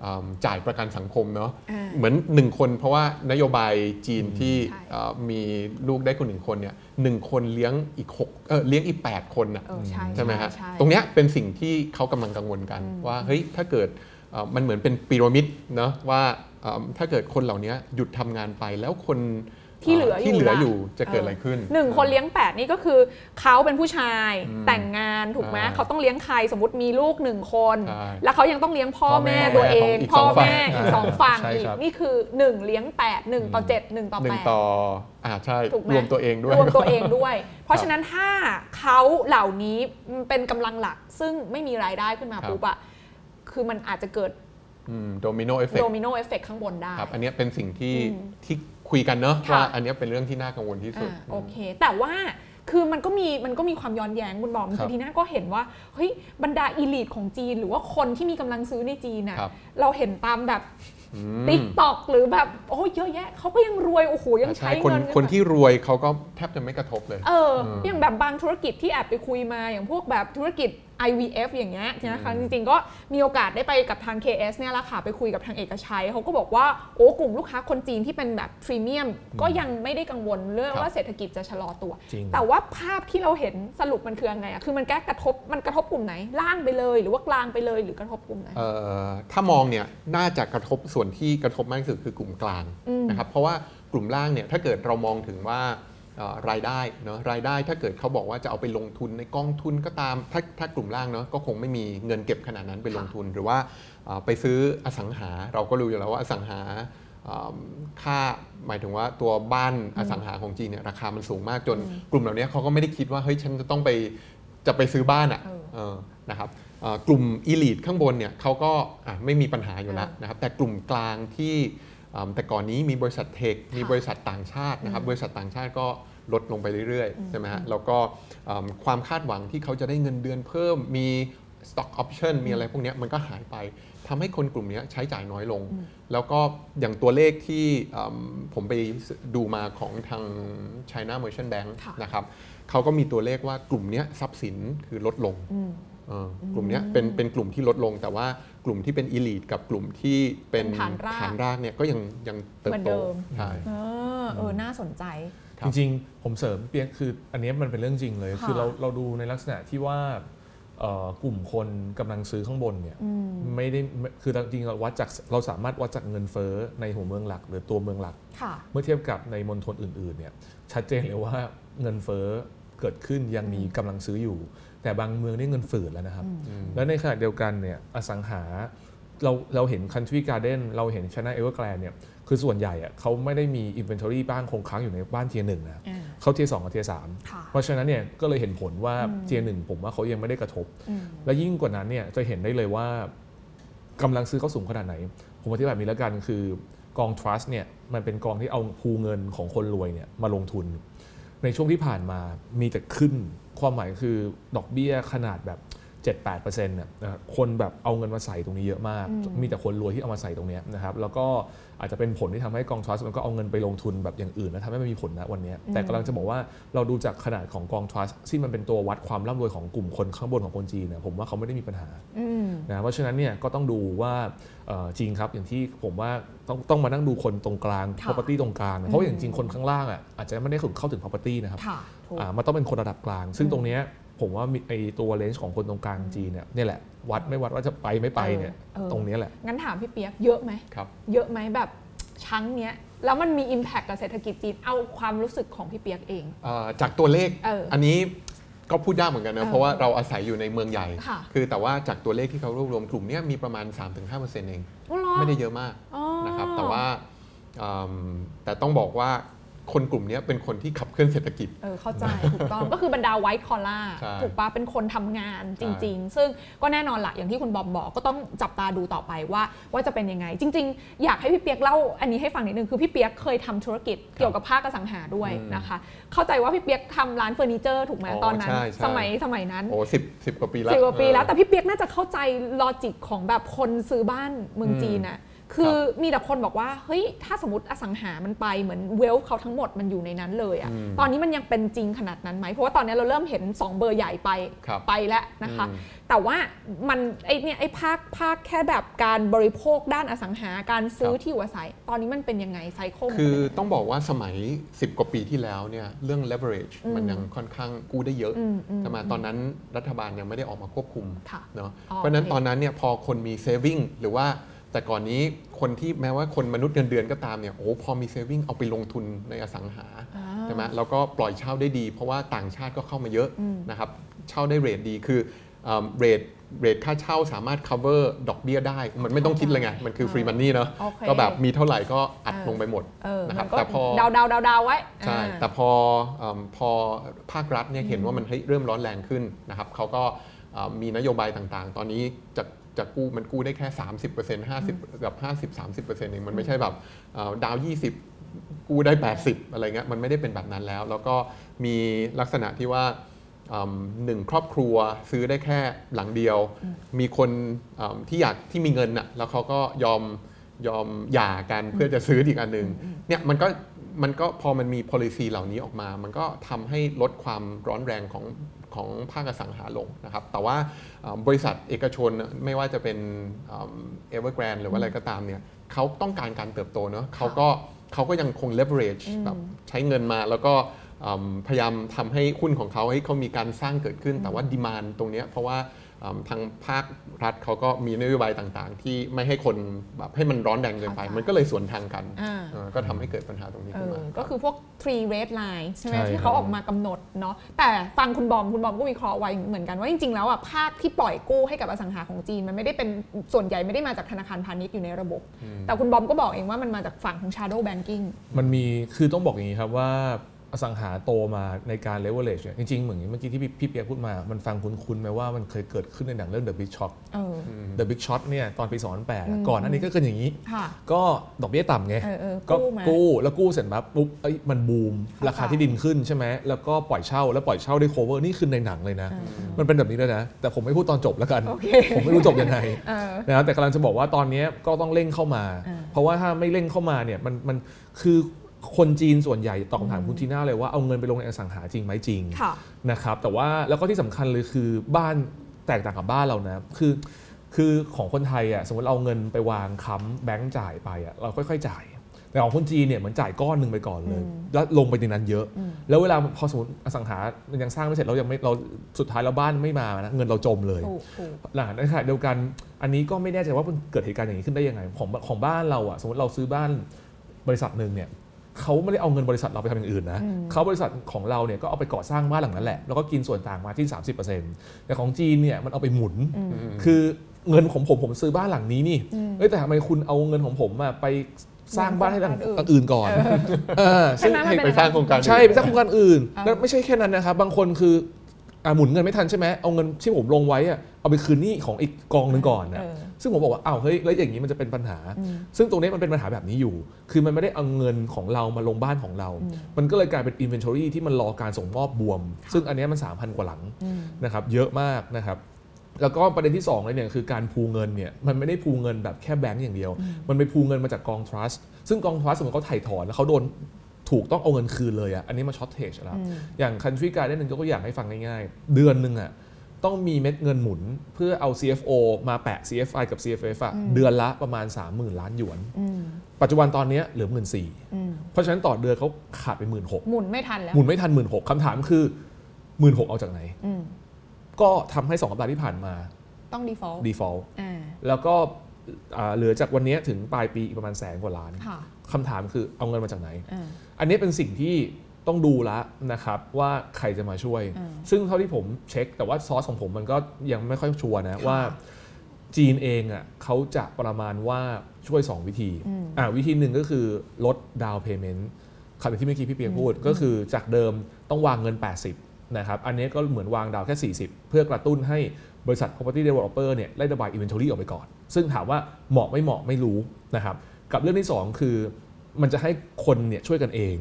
เอิ่มจ่ายประกันสังคมเนาะอ่าเหมือนหนึ่งคนเพราะว่านโยบายจีนที่ใช่เอ่อมีลูกได้คนหนึ่งคนเนี่ยหนึ่งคนเลี้ยงอีกหกเออเลี้ยงอีก 8 คนน่ะเออใช่ใช่ไหมฮะใช่ตรงเนี้ยเป็นสิ่งที่เขากำลังกังวลกัน ว่าเฮ้ยถ้าเกิดเอ่อมันเหมือนเป็นพีระมิดเนาะว่าเอิ่มถ้าเกิดคนเหล่านี้หยุดทำงานไปแล้วคน ที่เหลืออยู่ที่เหลือล่ะอยู่จะเกิดอะไรขึ้นหนึ่งคนเลี้ยงแปดนี่ก็คือเขาเป็นผู้ชายแต่งงานถูกไหมอ่าเขาต้องเลี้ยงใครสมมติมีลูกหนึ่งคนใช่แล้วเขายังต้องเลี้ยงพ่อพ่อแม่แม่ตัวเองของอีกพ่อสองฝั่งแม่อีกสองฝั่งใช่อีกครับนี่คือหนึ่งเลี้ยงแปดหนึ่งต่อเจ็ดหนึ่งต่อหนึ่แปงดต่ออ่าใช่ถูกไหมรวมตัวเองด้วยรวมตัวเองด้วย เพราะฉะนั้นถ้าเขาเหล่านี้เป็นกำลังหลักซึ่งไม่มีรายได้ขึ้นมาครับปุ๊บอะคือมันอาจจะเกิด domino effect domi no effect ข้างบนได้ครับอันเนี้ยเป็นสิ่งที่อืมที่ คุยกันเนาะค่ะ ว่าอันเนี้ยเป็นเรื่องที่น่ากังวลที่สุด อ่าโอเค แต่ว่าคือมันก็มีมันก็มีความย้อนแย้งคุณบอกครับคือทีน่าก็เห็นว่าเฮ้ยบรรดา elite ของจีน หรือว่าคนที่มีกำลังซื้อในจีนน่ะครับ เราเห็นตามแบบอืมติ๊กตอกหรือแบบโอ้ยเยอะแยะเขาก็ยังรวยโอ้โหยังใช้คนเงินกันแบบที่รวยเขาก็แทบจะไม่กระทบเลย เอออืมอย่างแบบบางธุรกิจที่แอบไปคุยมาอย่างพวกแบบธุรกิจ IVF อย่างเงี้ยนะคะจริงๆ ก็มีโอกาสได้ไปกับทาง KS เนี่ยแหละค่ะไปคุยกับทางเอกชัยเขาก็บอกว่าโอ้กลุ่มลูกค้าคนจีนที่เป็นแบบพรีเมียมก็ยังไม่ได้กังวลเรื่องครับว่าเศรษฐกิจจะชะลอตัวจริงแต่ว่าภาพที่เราเห็นสรุปมันคือยังไงอะคือมันแก้กระทบมันกระทบกลุ่มไหนล่างไปเลย หรือว่ากลางไปเลยหรือกระทบกลุ่มไหนเอ่อถ้ามองเนี่ยน่าจะกระทบส่วนที่กระทบมากที่สุดคือกลุ่มกลางอืมนะครับเพราะว่ากลุ่มล่างเนี่ยถ้าเกิดเรามองถึงว่าเอ่อ รายได้เนาะรายได้ถ้าเกิดเขาบอกว่าจะเอาไปลงทุนในกองทุนก็ตามถ้าถ้ากลุ่มล่างเนาะก็คงไม่มีเงินเก็บขนาดนั้นไปลงทุน หรือว่าเอ่อไปซื้ออสังหาเราก็รู้อยู่แล้วว่าอสังหาเอิ่มค่าหมายถึงว่าตัวบ้านอสังหาของจีนเนี่ยราคามันสูงมากจนกลุ่มเหล่านี้เขาก็ไม่ได้คิดว่าเฮ้ยฉันจะต้องไปจะไปซื้อบ้านอะเออเออนะครับเอ่อกลุ่มอีลีทข้างบนเนี่ยเขาก็อะไม่มีปัญหาอยู่แล้วนะครับแต่กลุ่มกลางที่อ่า แต่ก่อนนี้มีบริษัทเทค มีบริษัทต่างชาตินะครับ บริษัทต่างชาติก็ลดลงไปเรื่อยๆ ใช่ไหมฮะ แล้วก็อ่าความคาดหวังที่เขาจะได้เงินเดือนเพิ่ม มี stock option มีอะไรพวกเนี้ยมันก็หายไปทำให้คนกลุ่มเนี้ยใช้จ่ายน้อยลง แล้วก็อย่างตัวเลขที่อืมผมไปดูมาของทาง China Merchant Bank ค่ะนะครับเขาก็มีตัวเลขว่ากลุ่มเนี้ยทรัพย์สินคือลดลงอืมเออกลุ่มเนี้ยเป็นเป็นกลุ่มที่ลดลงแต่ว่า กลุ่มที่เป็นอีลีทกับกลุ่มที่เป็นเป็นฐานรากฐานรากเนี่ยก็ยังยังเติบเหมือนโตเดิมใช่ เออเออ น่าสนใจ ครัจบ ริงๆ ผมเสริมเปียกคืออันเนี้ยมันเป็นเรื่องจริงเลย ค่ะ คือเราเราดูในลักษณะที่ว่าเอ่อกลุ่มคนกำลังซื้อข้างบนเนี่ยอืม ไม่ได้ไม่คือจริงๆเราวัดจากเราสามารถวัดจากเงินเฟ้อในหัวเมืองหลัก หรือตัวเมืองหลัก ค่ะ เมื่อเทียบกับในมณฑลอื่นๆเนี่ยชัดเจนเลยว่าเงินเฟ้อเกิดขึ้นยังมีกำลังซื้ออยู่ แต่บางเมืองนี่เงินฝืดแล้วนะครับ และในขณะเดียวกันเนี่ยอสังหาเราเราเห็น Country Garden เราเห็น China Evergrande เนี่ยคือส่วนใหญ่อะเขาไม่ได้มี Inventory บ้านคงค้างอยู่ในบ้าน tier หนึ่งนะอ่าเขา tier สองกับ tier สามค่ะเพราะฉะนั้นเนี่ยก็เลยเห็นผลว่า tier หนึ่งผมว่าเขายังไม่ได้กระทบอืมและยิ่งกว่านั้นเนี่ยจะเห็นได้เลยว่ากำลังซื้อเขาสูงขนาดไหน ผมอธิบายแบบนี้แล้วกันคือกอง trust เนี่ยมันเป็นกองที่เอาภูเงินของคนรวยเนี่ยมาลงทุน ในช่วงที่ผ่านมามีแต่ขึ้น ความหมายคือดอกเบี้ยขนาดแบบ 7-8%เนี่ยนะครับคนแบบเอาเงินมาใส่ตรงนี้เยอะมาก มีแต่คนรวยที่เอามาใส่ตรงเนี้ยนะครับแล้วก็ อาจจะเป็นผลที่ทำให้กองทรัสมันก็เอาเงินไปลงทุนแบบอย่างอื่นแล้วทำให้มันมีผลนะวันเนี้ยแต่กำลังจะบอกว่าเราดูจากขนาดของกองทรัสที่มันเป็นตัววัดความร่ำรวยของกลุ่มคนข้างบนของคนจีนเนี่ยผมว่าเขาไม่ได้มีปัญหาอืมนะเพราะฉะนั้นเนี่ยก็ต้องดูว่าเอ่อจริงครับ อย่างที่ผมว่าต้องต้องมานั่งดูคนตรงกลางค่ะ property ตรงกลางนะเพราะอย่างจริงคนข้างล่างอะอาจจะไม่ได้ถึงเข้าถึง property นะครับค่ะถูกอ่ามันต้องเป็นคนระดับกลาง ซึ่งอืมตรงเนี้ย ผมว่ามีไอตัวเลนส์ของคนตรงกลางจีนเนี่ยเนี่ยแหละวัดไม่วัดว่าจะไปไม่ไปเนี่ยเออเออตรงเนี้ยแหละ งั้นถามพี่เปียกเยอะไหมครับเยอะไหมแบบชั้งเนี้ยแล้วมันมี Impact กับเศรษฐกิจจีนเอาความรู้สึกของพี่เปียกเองเอ่อจากตัวเลขเอออันนี้ก็พูดยากเหมือนกันเอนะอเพราะว่าเราอาศัยอยู่ในเมืองใหญ่ค่ะคือแต่ว่าจากตัวเลขที่เขารวบรวมกลุ่มเนี้ยมีประมาณ 3-5%เองอ๋อเหรอไม่ได้เยอะมากอ๋อนะครับแต่ว่าอืมแต่ต้องบอกว่า คนกลุ่มเนี้ยเป็นคนที่ขับเคลื่อนเศรษฐกิจ เออเข้าใจถูกต้อง ก็คือบรรดาไวท์คอล่าใช่ถูกปะเป็นคนทำงานจริง ๆ ซึ่งก็แน่นอนละอย่างที่คุณบอมบอกก็ต้องจับตาดูต่อไปว่า ว่าจะเป็นยังไง จริง ๆ อยากให้พี่เปียกเล่าอันนี้ให้ฟังนิดนึงคือพี่เปียกเคยทำธุรกิจเกี่ยวกับภาคอสังหาด้วยนะคะ เข้าใจว่าพี่เปียกทำร้านเฟอร์นิเจอร์ถูกไหมอ๋อตอนนั้นใช่ใช่สมัยสมัยนั้นโอ้สิบสิบกว่าปีแล้วสิบกว่าปีแล้วเออแต่พี่เปียกน่าจะเข้าใจลอจิกของแบบคนซื้อบ้านเมืองอืมจีนอะ คือมีแต่คนบอกว่าเฮ้ยถ้าสมมติอสังหามันไปเหมือนเวลเขาทั้งหมดมันอยู่ในนั้นเลยอะอืมตอนนี้มันยังเป็นจริงขนาดนั้นไหมเพราะว่าตอนนี้เราเริ่มเห็น 2 เบอร์ใหญ่ไปครับไปแล้วนะคะอืมแต่ว่ามันไอเนี่ยไอภาคภาคแค่แบบการบริโภคด้านอสังหาการซื้อครับที่อยู่อาศัย ตอนนี้มันเป็นยังไงไซเคิลมันคือเป็นยังไงต้องบอกว่าสมัย 10 กว่าปีที่แล้วเนี่ยเรื่อง leverage อืมมันยังค่อนข้างกู้ได้เยอะอืมอืมใช่ไหมตอนนั้นรัฐบาลยังไม่ได้ออกมาควบคุมค่ะเนาะอ๋อเพราะฉะนั้นโอเคตอนนั้นเนี่ยพอคนมี saving หรือว่า แต่ก่อนนี้คนที่แม้ว่าคนมนุษย์เงินเดือนก็ตามเนี่ยโอ้พอมี saving เอาไปลงทุนในอสังหาอ่าใช่ไหมแล้วก็ปล่อยเช่าได้ดี เพราะว่าต่างชาติก็เข้ามาเยอะอืมนะครับเช่าได้เรทดีคือเรทเรทค่าเช่าสามารถ cover ดอกเบี้ยได้ มันไม่ต้องคิดเลยไง มันคือ free money เนาะโอเคก็แบบมีเท่าไหร่ก็อัดเออลงไปหมดเออนะครับมันก็แต่พอเดาเดาเดาเดาไว้ใช่อ่าแต่พอเอิ่มพอภาครัฐเนี่ยเห็นว่ามันเฮ้ยเริ่มร้อนแรงขึ้นนะครับเขาก็เอ่อมีนโยบายต่างๆ ตอนนี้จะ จะกู้มันกู้ได้แค่ 30% 50แบบ50 30%เองมันไม่ใช่แบบเอ่อดาว 20 กู้ได้ 80 อะไรเงี้ยมันไม่ได้เป็นแบบนั้นแล้ว แล้วก็มีลักษณะที่ว่าเอิ่มหนึ่งครอบครัวซื้อได้แค่หลังเดียว มีคนเอิ่มที่อยากที่มีเงินน่ะแล้วเขาก็ยอมยอมหย่ากันเพื่อจะซื้ออีกอันหนึ่งเนี่ยมันก็มันก็พอมันมี policy เหล่านี้ออกมา มันก็ทำให้ลดความร้อนแรงของ ของภาคอสังหาลงนะครับ แต่ว่าเอ่อบริษัทเอกชนน่ะไม่ว่าจะเป็นเอเวอร์แกรนหรือว่าอะไรก็ตามเนี่ยเขาต้องการการเติบโตเนาะเขาก็เขาก็ยังคง leverage แบบใช้เงินมาแล้วก็อืมพยายามทำให้หุ้นของเขาให้เขามีการสร้างเกิดขึ้น แต่ว่า demand ตรงเนี้ยเพราะว่าอืม ทางภาครัฐเขาก็มีนโยบายต่างๆ ที่ไม่ให้คนแบบให้มันร้อนแรงเกินไปเข้าใจมันก็เลยสวนทางกันอ่าเออก็ทำให้เกิดปัญหาตรงนี้เอขึ้นอมา ก็คือพวก three red line ใช่ไหมใช่ที่เขาครับออกมากำหนดเนาะแต่ฟังคุณบอมคุณบอมก็วิเคราะห์ไว้เหมือนกันว่าจริงๆ แล้วอะภาคที่ปล่อยกู้ให้กับอสังหาของจีน มันไม่ได้เป็นส่วนใหญ่ไม่ได้มาจากธนาคารพาณิชย์อยู่ในระบบ แต่คุณบอมก็บอกเองว่ามันมาจากฝั่งของ shadow banking มันมีคือต้องบอกอย่างนี้ครับว่า อสังหาโตมาในการ leverage เนี่ยจริงๆ เหมือนเมื่อกี้ที่พี่พี่เปียกพูดมา มันฟังคุ้นๆไหมว่ามันเคยเกิดขึ้นในหนังเรื่อง The Big Shot เออ The Big Shot เนี่ยตอนปี 2008อือะมก่อนอันนี้ก็เกิดอย่างนี้ค่ะก็ดอกเบี้ยต่ำไงเออเออก็กู้มากู้แล้วกู้เสร็จปั๊บปุ๊บเอ้ยมันบูมเข้าใจราคาที่ดินขึ้นใช่ไหมแล้วก็ปล่อยเช่าแล้วปล่อยเช่าได้ cover นี่คือในหนังเลยนะ มันเป็นแบบนี้เลยนะ แต่ผมไม่พูดตอนจบแล้วกันโอเคผมไม่รู้จบยังไงเออนะครับแต่กำลังจะบอกว่าตอนนี้ก็ต้องเร่งเข้ามาอ่าเพราะว่าถ้าไม่เร่งเข้ามาเนี่ยมันมันคือ คนจีนส่วนใหญ่ตอบคำถามคุณทีน่าเลยว่าเอาเงินไปลงในอสังหาจริงไหมจริงค่ะนะครับแต่ว่าแล้วก็ที่สำคัญเลยคือบ้านแตกต่างกับบ้านเรานะคือคือของคนไทยอะสมมติเราเอาเงินไปวางค้ำแบงก์จ่ายไปอะเราค่อยๆจ่าย แต่ของคนจีนเนี่ยเหมือนจ่ายก้อนหนึ่งไปก่อนเลยอืมแล้วลงไปในนั้นเยอะอืมแล้วเวลาพอสมมติอสังหามันยังสร้างไม่เสร็จเรายังไม่เราสุดท้ายแล้วบ้านไม่มานะเงินเราจมเลยถูกถูกหลังในขณะเดียวกันอันนี้ก็ไม่แน่ใจว่ามันเกิดเหตุการณ์อย่างนี้ขึ้นได้ยังไงของของบ้านเราอะสมมติเราซื้อบ้านบริษัทหนึ่งเนี่ย เขาไม่ได้เอาเงินบริษัทเราไปทำอย่างอื่นนะอืมเขาบริษัทของเราเนี่ยก็เอาไปก่อสร้างบ้านหลังนั้นแหละ แล้วก็กินส่วนต่างมาที่ 30%แต่ของจีนเนี่ยมันเอาไปหมุนอืมคือเงินของผมผมซื้อบ้านหลังนี้นี่อืมเอ้ยแต่ทำไมคุณเอาเงินของผมอะไปสร้างบ้านให้หลังบ้านอื่นหลังอื่นก่อนเออใช่ซึ่งไหมมันเหตุเป็นไปสร้างโครงการใช่ไปสร้างโครงการอื่นอ่าแล้วไม่ใช่แค่นั้นนะครับ บางคนคือ อ่าหมุนเงินไม่ทันใช่ไหมเอาเงินที่ผมลงไว้อะเอาไปคืนหนี้ของอีกกองหนึ่งก่อนนะเออซึ่งผมบอกว่าอ้าวเฮ้ยแล้วอย่างนี้มันจะเป็นปัญหาอืมซึ่งตรงนี้มันเป็นปัญหาแบบนี้อยู่ คือมันไม่ได้เอาเงินของเรามาลงบ้านของเราอืมมันก็เลยกลายเป็น inventory ที่มันรอการส่งมอบบวม ซึ่งอันเนี้ยมัน 3,000 กว่าหลังอืมนะครับเยอะมากนะครับแล้วก็ประเด็นที่2เลยเนี่ยคือการพูเงินเนี่ยมันไม่ได้พูเงินแบบแค่แบงก์อย่างเดียว มันไปพูเงินมาจากกอง trust ซึ่งกอง trust สมมติเขาถ่ายถอนแล้วเขาโดน ถูกต้องเอาเงินคืนเลยอะอันนี้มาช็อตเทจแล้วอืมอย่าง country garden หนึ่งยกตัวอย่างให้ฟังง่ายๆ เดือนหนึ่งอะต้องมีเม็ดเงินหมุนเพื่อเอา CFO มาแปะ CFI กับ CFF อะเดือนละประมาณ 30,000 ล้านหยวนอืมปัจจุบันตอนเนี้ยเหลือหมื่นสี่อืมเพราะฉะนั้นต่อเดือนเขาขาดไปหมื่นหกหมุนไม่ทันแล้วหมุนไม่ทันหมื่นหกคำถามคือหมื่นหกเอาจากไหนอืมก็ทำให้สองสัปดาห์ที่ผ่านมา ต้อง default default อ่าแล้วก็อ่าเหลือจากวันเนี้ยถึงปลายปีอีกประมาณแสนกว่าล้านค่ะคำถามคือเอาเงินมาจากไหน อ่าอันนี้เป็นสิ่งที่ต้องดูแล้วนะครับว่าใครจะมาช่วยอืมซึ่งเท่าที่ผมเช็ค แต่ว่าซอสของผมมันก็ยังไม่ค่อยชัวร์นะค่ะว่าจีนเองอะเขาจะประมาณว่าช่วย 2 วิธีอืมอ่าวิธีหนึ่งก็คือลดดาวเพย์เมนต์คำที่เมื่อกี้พี่เปียกพูด ก็คือจากเดิมต้องวางเงิน 80 นะครับ อันนี้ก็เหมือนวางดาวแค่ 40 เพื่อกระตุ้นให้บริษัท property developer เนี่ยไล่ระบาย inventory ออกไปก่อน ซึ่งถามว่าเหมาะไม่เหมาะไม่รู้นะครับ กับเรื่องที่ 2 คือ มันจะให้คนเนี่ยช่วยกันเอง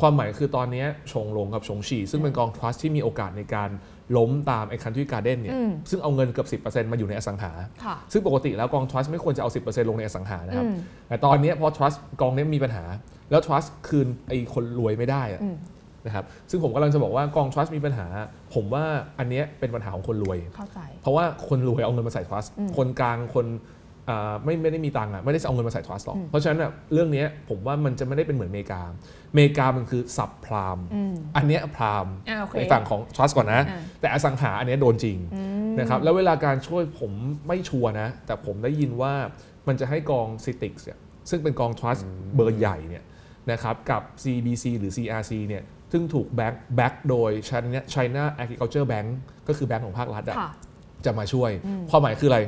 ความหมายคือตอนนี้ชงลงกับชงฉีซึ่งเป็นกอง trust ที่มีโอกาสในการล้มตามไอ้ country garden เนี่ยอืมซึ่งเอาเงินเกือบ10%มาอยู่ในอสังหาค่ะซึ่งปกติแล้วกอง trust ไม่ควรจะเอา 10%ลงในอสังหานะครับอืมแต่ตอนนี้พอ trust กองนี้มีปัญหา แล้ว trust คืนไอ้คนรวยไม่ได้อะอืมนะครับซึ่งผมกำลังจะบอกว่ากอง trust มีปัญหา ผมว่าอันเนี้ยเป็นปัญหาของคนรวยเข้าใจเพราะว่าคนรวยเอาเงินมาใส่ trust อืมคนกลางคนอ่า ไม่ไม่ได้มีตังค์อะไม่ได้เอาเงินมาใส่ trust หรอกอืมเพราะฉะนั้นอะเรื่องเนี้ยผมว่ามันจะไม่ได้เป็นเหมือนอเมริกาอเมริกามันคือ subprime อืมอันเนี้ย prime อ่าโอเคในฝั่งของ trust ก่อนนะอ่าแต่อสังหาอันเนี้ยโดนจริงอืมนะครับแล้วเวลาการช่วยผมไม่ชัวร์นะ แต่ผมได้ยินว่ามันจะให้กอง c i t i c เนี่ยซึ่งเป็นกอง trust เบอร์ใหญ่เนี่ยนะครับกับ CBC หรือ CRC เนี่ยซึ่งถูก back back โดย China China Agriculture Bank ก็คือแบงก์ของภาครัฐอะค่ะจะมาช่วยอืมความหมายคืออะไร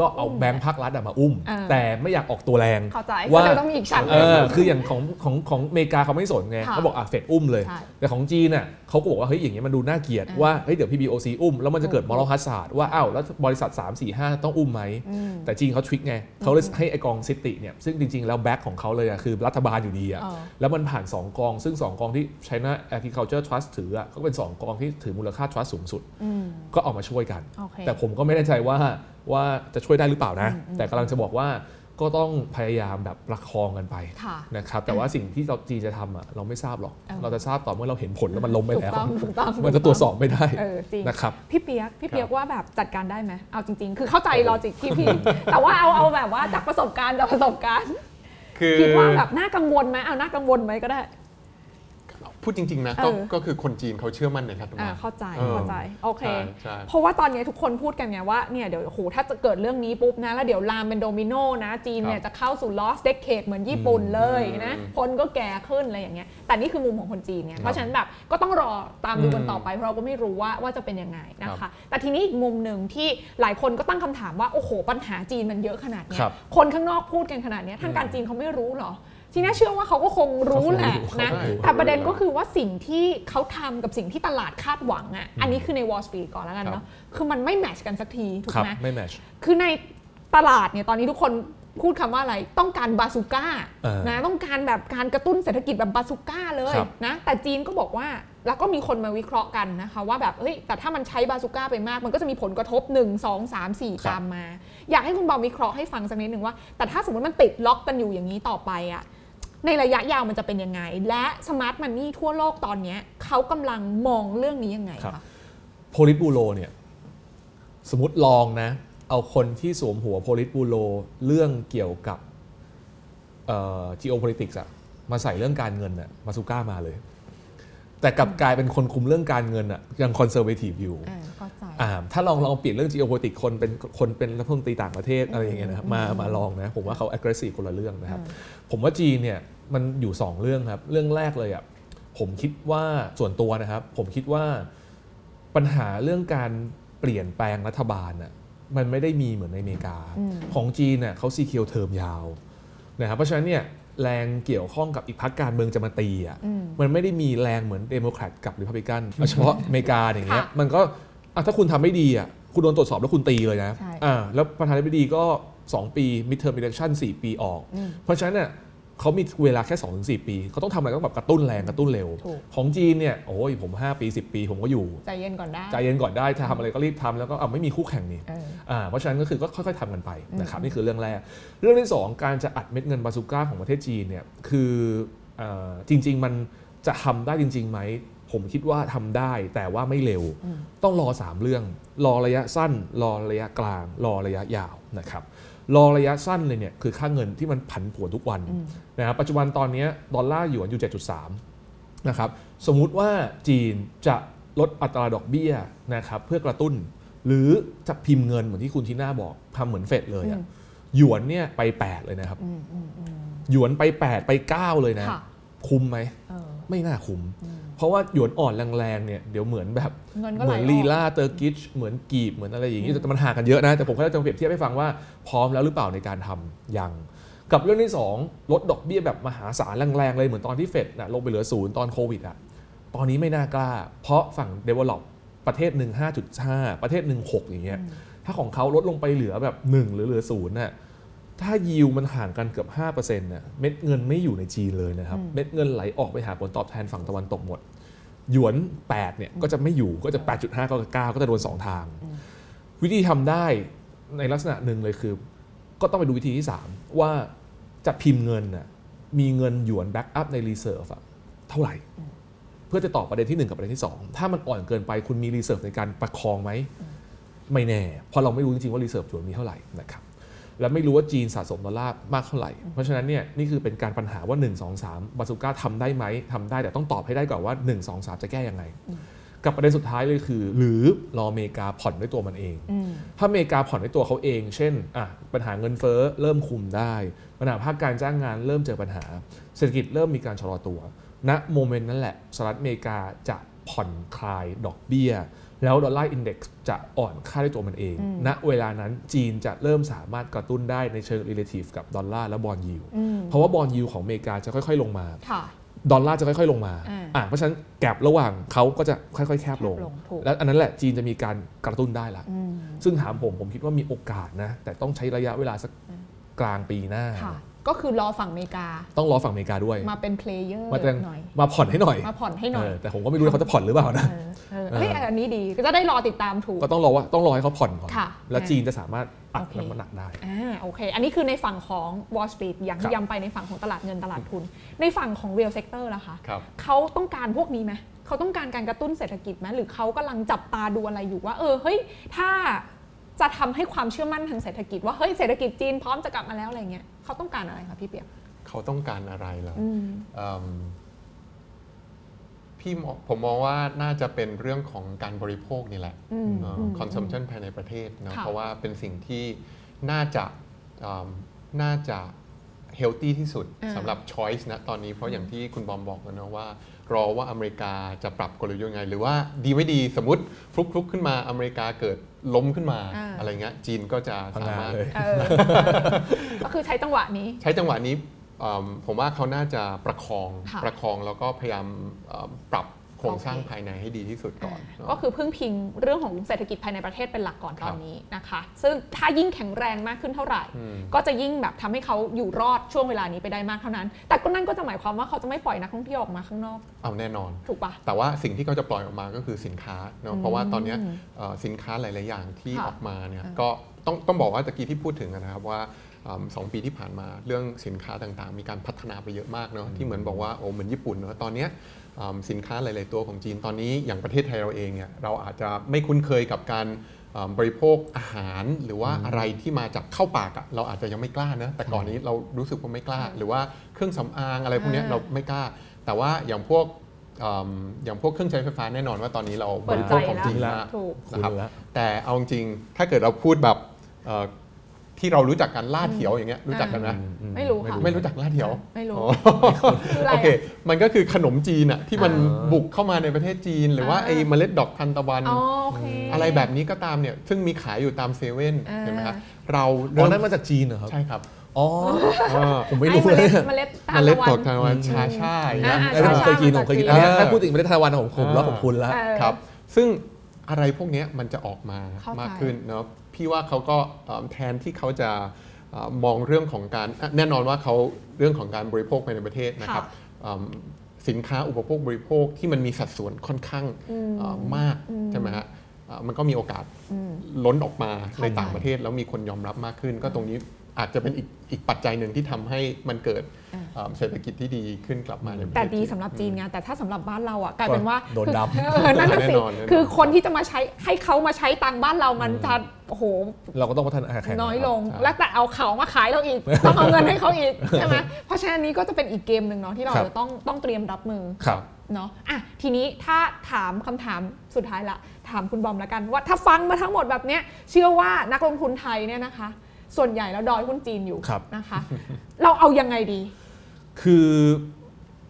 ก็เอาอุ้มแบงก์ภาครัฐอะมาอุ้มอ่าแต่ไม่อยากออกตัวแรงเข้าใจว่าก็เลยต้องมีอีกชั้นหเอนึ่งอคืออย่างของของของอเมริกาเขาไม่สนไงค่ะเขาบอกอะเฟดอุ้มเลยใช่แต่ของจีนน่ะเขาก็บอกว่าเฮ้ยอย่างเงี้ยมันดูน่าเกลียดอ่าว่าเฮ้ยเดี๋ยว PBOC อุ้มแล้วมันจะเกิดถูก moral hazard ว่าอ้าวแล้วบริษัท 3 4 5 ต้องอุ้มไหมอืมแต่จีนเขาทริคไงเขาเลยให้ไอกองซิติเนี่ยซึ่งจริง ๆ แล้วแบ็คของเขาเลยอะคือรัฐบาลอยู่ดีอะเออแล้วมันผ่าน 2 กอง ซึ่ง 2 กองที่ China Agriculture Trust ถืออะก็เป็น 2 กองที่ถือมูลค่า trust สูงสุดอืมก็ออกมาช่วยกันโอเคแต่ผมก็ไม่แน่ใจว่าว่าจะช่วยได้หรือเปล่านะอืมอืมแต่กำลังจะบอกว่าก็ต้องพยายามแบบประคองกันไปค่ะนะครับแต่ว่าสิ่งที่เราจีนจะทำอะเราไม่ทราบหรอกเออเราจะทราบต่อเมื่อเราเห็นผลแล้วมันล้มไปถูกแล้วต้องถูกต้องมันจะตรวจสอบไม่ได้เออจริงนะครับพี่เปียกพี่เปียกว่าแบบจัดการได้ไหมเอาจริง ๆ คือเข้าใจโอ้โหลอจิกพี่พี่แต่ว่าเอาเอาแบบว่าจากประสบการณ์จากประสบการณ์คือคิดว่าแบบน่ากังวลไหมเอาน่ากังวลไหมก็ได้ พูดจริง ๆ นะเออก็ก็คือคนจีนเขาเชื่อมั่นในรัฐอ่าบาลเข้าใจเออเข้าใจโอเค ใช่ใช่ เพราะว่าตอนนี้ทุกคนพูดกันไงว่าเนี่ยเดี๋ยวโอ้โหถ้าจะเกิดเรื่องนี้ปุ๊บนะแล้วเดี๋ยวลามเป็นโดมิโนนะจีนเนี่ยครับจะเข้าสู่ lost decade เหมือนญี่ปุ่นเลยนะอืมคนก็แก่ขึ้นอะไรอย่างเงี้ยแต่นี่คือมุมของคนจีนไงเพราะฉะนั้นแบบก็ต้องรอตามดูกันต่อไปเพราะเราก็ไม่รู้ว่าว่าจะเป็นยังไงนะครัคะ บแต่ทีนี้อีกมุมหนึ่งที่หลายคนก็ตั้งคำถามว่าโอ้โหปัญหาจีนมันเยอะขนาดเนี้ยครับ คนข้างนอกพูดกันขนาดเนี้ยทางการจีนเขาไม่รู้เหรอ ทีนี้เชื่อว่าเขาก็คงรู้แหละเขาคงรู้นะเขาคงรู้แต่ประเด็นก็คือว่าสิ่งที่เขาทำกับสิ่งที่ตลาดคาดหวังอะอันนี้คือใน Wall Street ก่อนแล้วกันเนาะคือมันไม่แมทช์กันสักทีถูกครับไหมไม่แมชคือในตลาดเนี่ยตอนนี้ทุกคนพูดคำว่าอะไรต้องการบาซูก้าเออนะต้องการแบบการกระตุ้นเศรษฐกิจแบบบาซูก้าเลยครับนะแต่จีนก็บอกว่าแล้วก็มีคนมาวิเคราะห์กันนะคะว่าแบบเฮ้ยแต่ถ้ามันใช้บาซูก้าไปมาก มันก็จะมีผลกระทบ 1 2 3 4 ตามมา อยากให้คุณบอมวิเคราะห์ให้ฟังสักนิดหนึ่งว่า แต่ถ้าสมมติมันติดล็อกกันอยู่อย่างนี้ต่อไปอะ ในระยะยาวมันจะเป็นยังไง และ smart money ทั่วโลกตอนเนี้ยเขากำลังมองเรื่องนี้ยังไงครับคะโพลิตบูโรเนี่ยสมมติลองนะ เอาคนที่สวมหัวโพลิตบูโรเรื่องเกี่ยวกับเอ่อ geopolitics อะมาใส่เรื่องการเงินอะมาซูก้ามาเลย แต่กลับกลายเป็นคนคุมเรื่องการเงินอะยัง conservative อยู่ ถ้าลองลองเปลี่ยนเรื่อง geopolitics คนเป็นคนเป็นรัฐมนตรีต่างประเทศอะไรอย่างเงี้ยนะครับมามาลองนะผมว่าเขา aggressive คนละเรื่องนะครับผมว่าจีนเนี่ยมันอยู่ 2 เรื่องครับเรื่องแรกเลยอะผมคิดว่าส่วนตัวนะครับ ผมคิดว่าปัญหาเรื่องการเปลี่ยนแปลงรัฐบาลน่ะมันไม่ได้มีเหมือนในอเมริกาอืมของจีนน่ะเขา secure เทอมยาวนะครับเพราะฉะนั้นเนี่ยแรงเกี่ยวข้องกับอีกพรรคการเมืองจะมาตีอะอืมมันไม่ได้มีแรงเหมือนเดโมแครตกับริพับลิกันเฉพาะอเมริกาอย่างเงี้ยค่ะมันก็ อะถ้าคุณทำไม่ดีอะคุณโดนตรวจสอบแล้วคุณตีเลยนะใช่อ่าแล้วประธานาธิบดีก็ 2 ปี midterm election 4 ปีออกอืมเพราะฉะนั้นเนี่ยเขามีเวลาแค่ 2-4 ปี เขาต้องทำอะไรต้องแบบกระตุ้นแรงกระตุ้นเร็วถูกของจีนเนี่ยโอ้ยผม 5 ปี 10 ปี ผมก็อยู่ ใจเย็นก่อนได้ ใจเย็นก่อนได้ถ้าทำอะไรก็รีบทำแล้วก็อะไม่มีคู่แข่งนี่เอออ่าเพราะฉะนั้นก็คือก็ค่อยๆทำกันไปนะครับอืมนี่คือเรื่องแรก เรื่องที่ 2 การจะอัดเม็ดเงินบาซูก้าของประเทศจีนเนี่ยคือเอ่อจริง ๆ มันจะทำได้จริงๆไหม ผมคิดว่าทำได้แต่ว่าไม่เร็ว ต้องรอ 3 เรื่อง รอระยะสั้น รอระยะกลาง รอระยะยาวนะครับรอระยะสั้นเลยเนี่ยคือค่าเงินที่มันผันผวนทุกวันนะครับปัจจุบันตอนเนี้ยดอลลาร์หยวนอยู่ 7.3นะครับสมมุติว่าจีนจะลดอัตราดอกเบี้ยนะครับเพื่อกระตุ้น หรือจะพิมพ์เงินเหมือนที่คุณทีน่าบอกทำเหมือนเฟดเลยอะหยวนเนี่ยไป 8 เลยนะครับหยวนไป 8 ไป 9 เลยนะค่ะคุ้มไหมเออไม่น่าคุ้ม เพราะว่าหยวนอ่อนแรงๆเนี่ยเดี๋ยวเหมือนแบบเงินก็ไหลมือนลีรา Turkish เหมือนกีบเหมือนอะไรอย่างนี้แต่มันห่างกันเยอะนะแต่ผมแค่จะเปรียบเทียบให้ฟังว่าพร้อมแล้วหรือเปล่าในการทำยังกับเรื่องที่ 2 ลดดอกเบี้ยแบบมหาศาลแรงๆเลยเหมือนตอนที่เฟดนะลงไปเหลือศูนย์ตอนโควิดอะตอนนี้ไม่น่ากล้า เพราะฝั่ง develop ประเทศหนึ่ง5.5 ประเทศหนึ่ง6อย่างเงี้ยถ้าของเขาลดลงไปเหลือแบบ 1 หรือเหลือศูนย์น่ะ ถ้ายิวมันห่างกันเกือบ5%น่ะเม็ดเงินไม่อยู่ในจีนเลยนะครับ เม็ดเงินไหลออกไปหาผลตอบแทนฝั่งตะวันตกหมด หยวน 8 เนี่ยก็จะไม่อยู่ก็จะ 8.5 ก็จะ9ก็จะโดน 2 ทาง วิธีทำได้ในลักษณะหนึ่งเลยคือ ก็ต้องไปดูวิธีที่ 3 ว่าจะพิมพ์เงินน่ะมีเงินหยวน backup ใน reserveเท่าไหร่ เพื่อจะตอบประเด็นที่ 1 กับประเด็นที่ 2 ถ้ามันอ่อนเกินไปคุณมี reserve ในการประคองไหมไม่แน่เพราะเราไม่รู้จริงๆว่า reserve หยวนมีเท่าไหร่นะครับ และไม่รู้ว่าจีนสะสมดอลลาร์มากเท่าไหร่ เพราะฉะนั้นเนี่ยนี่คือเป็นการปัญหาว่า 1 2 3บาซูก้าทำได้ไหมทำได้แต่ต้องตอบให้ได้ก่อนว่า 1 2 3 จะแก้ยังไง กับประเด็นสุดท้ายเลยคือ หรือรออเมริกาผ่อนด้วยตัวมันเองอืมถ้าอเมริกาผ่อนด้วยตัวเขาเอง เช่นอะปัญหาเงินเฟ้อเริ่มคุมได้ ปัญหาภาคการจ้างงานเริ่มเจอปัญหา เศรษฐกิจเริ่มมีการชะลอตัวณ moment นั่นแหละสหรัฐอเมริกาจะผ่อนคลายดอกเบี้ย แล้ว dollar index จะอ่อนค่าด้วยตัวมันเอง ณ เวลานั้นจีนจะเริ่มสามารถกระตุ้นได้ในเชิง relative กับดอลลาร์และ bond yield อืมเพราะว่า bond yield ของอเมริกาจะค่อยๆลงมาค่ะดอลลาร์จะค่อยๆลงมา อ่าอะเพราะฉะนั้น gap ระหว่างเขาก็จะค่อยๆ แคบลงแคบลงถูกและอันนั้นแหละจีนจะมีการกระตุ้นได้ละอืมซึ่งถามผมผมคิดว่ามีโอกาสนะ แต่ต้องใช้ระยะเวลาสักกลางปีหน้าค่ะ ก็คือรอฝั่งอเมริกา ต้องรอฝั่งอเมริกาด้วย มาเป็น player มาแต่หน่อย มาผ่อนให้หน่อย มาผ่อนให้หน่อยเออแต่ผมก็ไม่รู้ว่าเขาจะผ่อนหรือเปล่านะเออเออเฮ้ยอันนี้ดีก็จะได้รอติดตามถูก ก็ต้องรอว่าต้องรอให้เขาผ่อนก่อนค่ะแล้วอ่าจีนจะสามารถอัดโอเคน้ำหนักได้ อ่าโอเค อันนี้คือในฝั่งของ Wall Street อย่างที่ย้ำครับไปในฝั่งของตลาดเงินตลาดทุน ในฝั่งของ real sector ล่ะคะครับเขาต้องการพวกนี้ไหมเขาต้องการการกระตุ้นเศรษฐกิจไหมหรือเขากำลังจับตาดูอะไรอยู่ว่า เออเฮ้ยถ้า จะทำให้ความเชื่อมั่นทางเศรษฐกิจ ว่าเฮ้ยเศรษฐกิจจีนพร้อมจะกลับมาแล้วอะไรเงี้ยเขาต้องการอะไรคะพี่เปียกเขาต้องการอะไรเหรออืมเอิ่มพี่มองผมมองว่าน่าจะเป็นเรื่องของการบริโภคนี่แหละอืมเอ่ออืม consumption ภายในประเทศเนอะค่ะเพราะว่าเป็นสิ่งที่น่าจะเอิ่มน่าจะ healthy ที่สุดอ่าสำหรับ choice นะตอนนี้เพราะอย่างที่คุณบอมบอกแล้วนะว่า รอว่าอเมริกาจะปรับกลยุทธ์ยังไง หรือว่าดีไม่ดีสมมติฟลุกฟลุกขึ้นมาอเมริกาเกิดล้มขึ้นมาอ่าอะไรเงี้ยจีนก็จะพังาสางมารถเลยเออก็คือใช้จังหวะนี้ ใช้จังหวะนี้เอิ่มผมว่าเขาน่าจะประคองค่ะประคองแล้วก็พยายามเอิ่มปรับ โครงสร้างโอเคภายในให้ดีที่สุดก่อนอ่าเนอะก็คือพึ่งพิงเรื่องของเศรษฐกิจภายในประเทศเป็นหลักก่อนครัตบอนนี้นะคะ ซึ่งถ้ายิ่งแข็งแรงมากขึ้นเท่าไหร่อืมก็จะยิ่งแบบทำให้เขาอยู่รอดช่วงเวลานี้ไปได้มากเท่านั้น แต่ก็นั่นก็จะหมายความว่าเขาจะไม่ปล่อยนักท่องเที่ยวออกมาข้างนอก เอาแน่นอน ถูกปะแต่ว่าสิ่งที่เขาจะปล่อยออกมาก็คือสินค้าเนอะเพราะว่าตอนเนี้ยอืมเอ่อสินค้าหลาย ๆ อย่างที่ค่ะออกมาเนี่ยอ่าก็ต้องต้องบอกว่าตะกี้ที่พูดถึงนะครับว่าอืมสองปีที่ผ่านมาเรื่องสินค้าต่างๆ มีการพัฒนาไปเยอะมากเนอะที่เหมือนบอกว่าโอ้เหมือนญี่ปุ่นเนอะตอนเนี้ยอืม สินค้าหลาย ๆ ตัวของจีนตอนนี้อย่างประเทศไทยเราเองเนี่ยเราอาจจะไม่คุ้นเคยกับการอืมบริโภคอาหารหรือว่าอะไรที่มาจากเข้าปากอะเราอาจจะยังไม่กล้านะแต่ก่อนนี้เรารู้สึกว่าไม่กล้า หรือว่าเครื่องสำอางอะไรพวกเนี้ยอ่าเราไม่กล้า แต่ว่าอย่างพวกอืมอย่างพวกเครื่องใช้ไฟฟ้าแน่นอนว่าตอนนี้เราบเปิดริใจโภคของแล้วจริงมากถูกนะครับคุณแล้วแต่เอาจริงๆถ้าเกิดเราพูดแบบเอ่อ ที่เรารู้จักกันล่าเถียวอย่างเงี้ยรู้จักกันไหมไม่รู้ค่ะไม่รู้จักล่าเถียวไม่รู้อ๋อคืออะไรโอเคอะมันก็คือขนมจีนอะที่มันอ่าบุกเข้ามาในประเทศจีน หรือว่าอ่าไอ้เมล็ดดอกทานตะวันอ๋อโอเคอะไรแบบนี้ก็ตามเนี่ยซึ่งมีขายอยู่ตามเซเว่นอ่าเห็นไหมครับเราอ๋อเริ่มนั่นมาจากจีนเหรอครับใช่ครับอ๋อเออผมไม่รู้อ้เลยเมล็ดเมล็ดทานตะวันดอกทานตะวันชาช่ายนะอ่าไอ้ที่ผมเคยกินผมเคยกินอันเนี้ยถ้าพูดถึงไม่ได้ทานวันของผมแล้วผมคุณละเออครับ ซึ่ง อะไรพวกเนี้ยมันจะออกมาเข้าใจ มากขึ้นเนาะพี่ว่าเขาก็เอ่อแทนที่เขาจะเอ่อมองเรื่องของการอะแน่นอนว่าเขาเรื่องของการบริโภคภายในประเทศนะครับเอิ่มสินค้าอุปโภคบริโภคที่มันมีสัดส่วนค่อนข้างเอ่อมากใช่ไหมฮะเอ่อมันก็มีโอกาสล้นออกมาในต่างประเทศแล้วมีคนยอมรับมากขึ้น ก็ตรงนี้ อาจจะเป็นอีกอีกปัจจัยหนึ่งที่ทำให้มันเกิดเอ่อเศรษฐกิจที่ดีขึ้นกลับมาในประเทศแต่ดีจีนสำหรับจีนไงแต่ถ้าสำหรับบ้านเราอะกลายเป็นว่าโดนคือดำเออนั่นน่ะสิแน่นอนแน่นอนคือคนที่จะมาใช้ให้เขามาใช้ตังค์บ้านเรามันจะโอ้โหเราก็ต้องพัฒนาแข่งน้อยลงครับแล้วแต่เอาเขามาขายเราอีก ต้องเอาเงินให้เขาอีกใช่ไหมเพราะฉะนั้นนี้ก็จะเป็นอีกเกมหนึ่งเนาะที่เราครับจะต้องต้องเตรียมรับมือครับเนาะอะทีนี้ถ้าถามคำถามสุดท้ายละ ถามคุณบอมละกัน ว่าถ้าฟังมาทั้งหมดแบบเนี้ยเชื่อว่านักลงทุนไทยเนี่ยนะคะ ส่วนใหญ่แล้วดอยหุ้นจีนอยู่ครับนะคะ เราเอายังไงดี คือ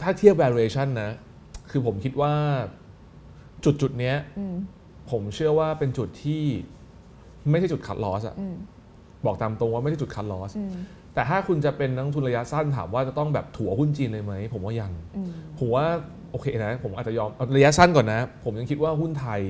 ถ้าเทียบ valuation นะ คือผมคิดว่าจุดจุดๆเนี้ยอืมผมเชื่อว่าเป็นจุดที่ไม่ใช่จุดคัดลอสอะอืมบอกตามตรงว่าไม่ใช่จุดคัดลอสอืมแต่ถ้าคุณจะเป็นนักลงทุนระยะสั้นถามว่าจะต้องแบบถัวหุ้นจีนเลยไหม ผมว่ายังอืมผมว่าโอเคนะ ผมอาจจะยอมเอาระยะสั้นก่อนนะ ผมยังคิดว่าหุ้นไทย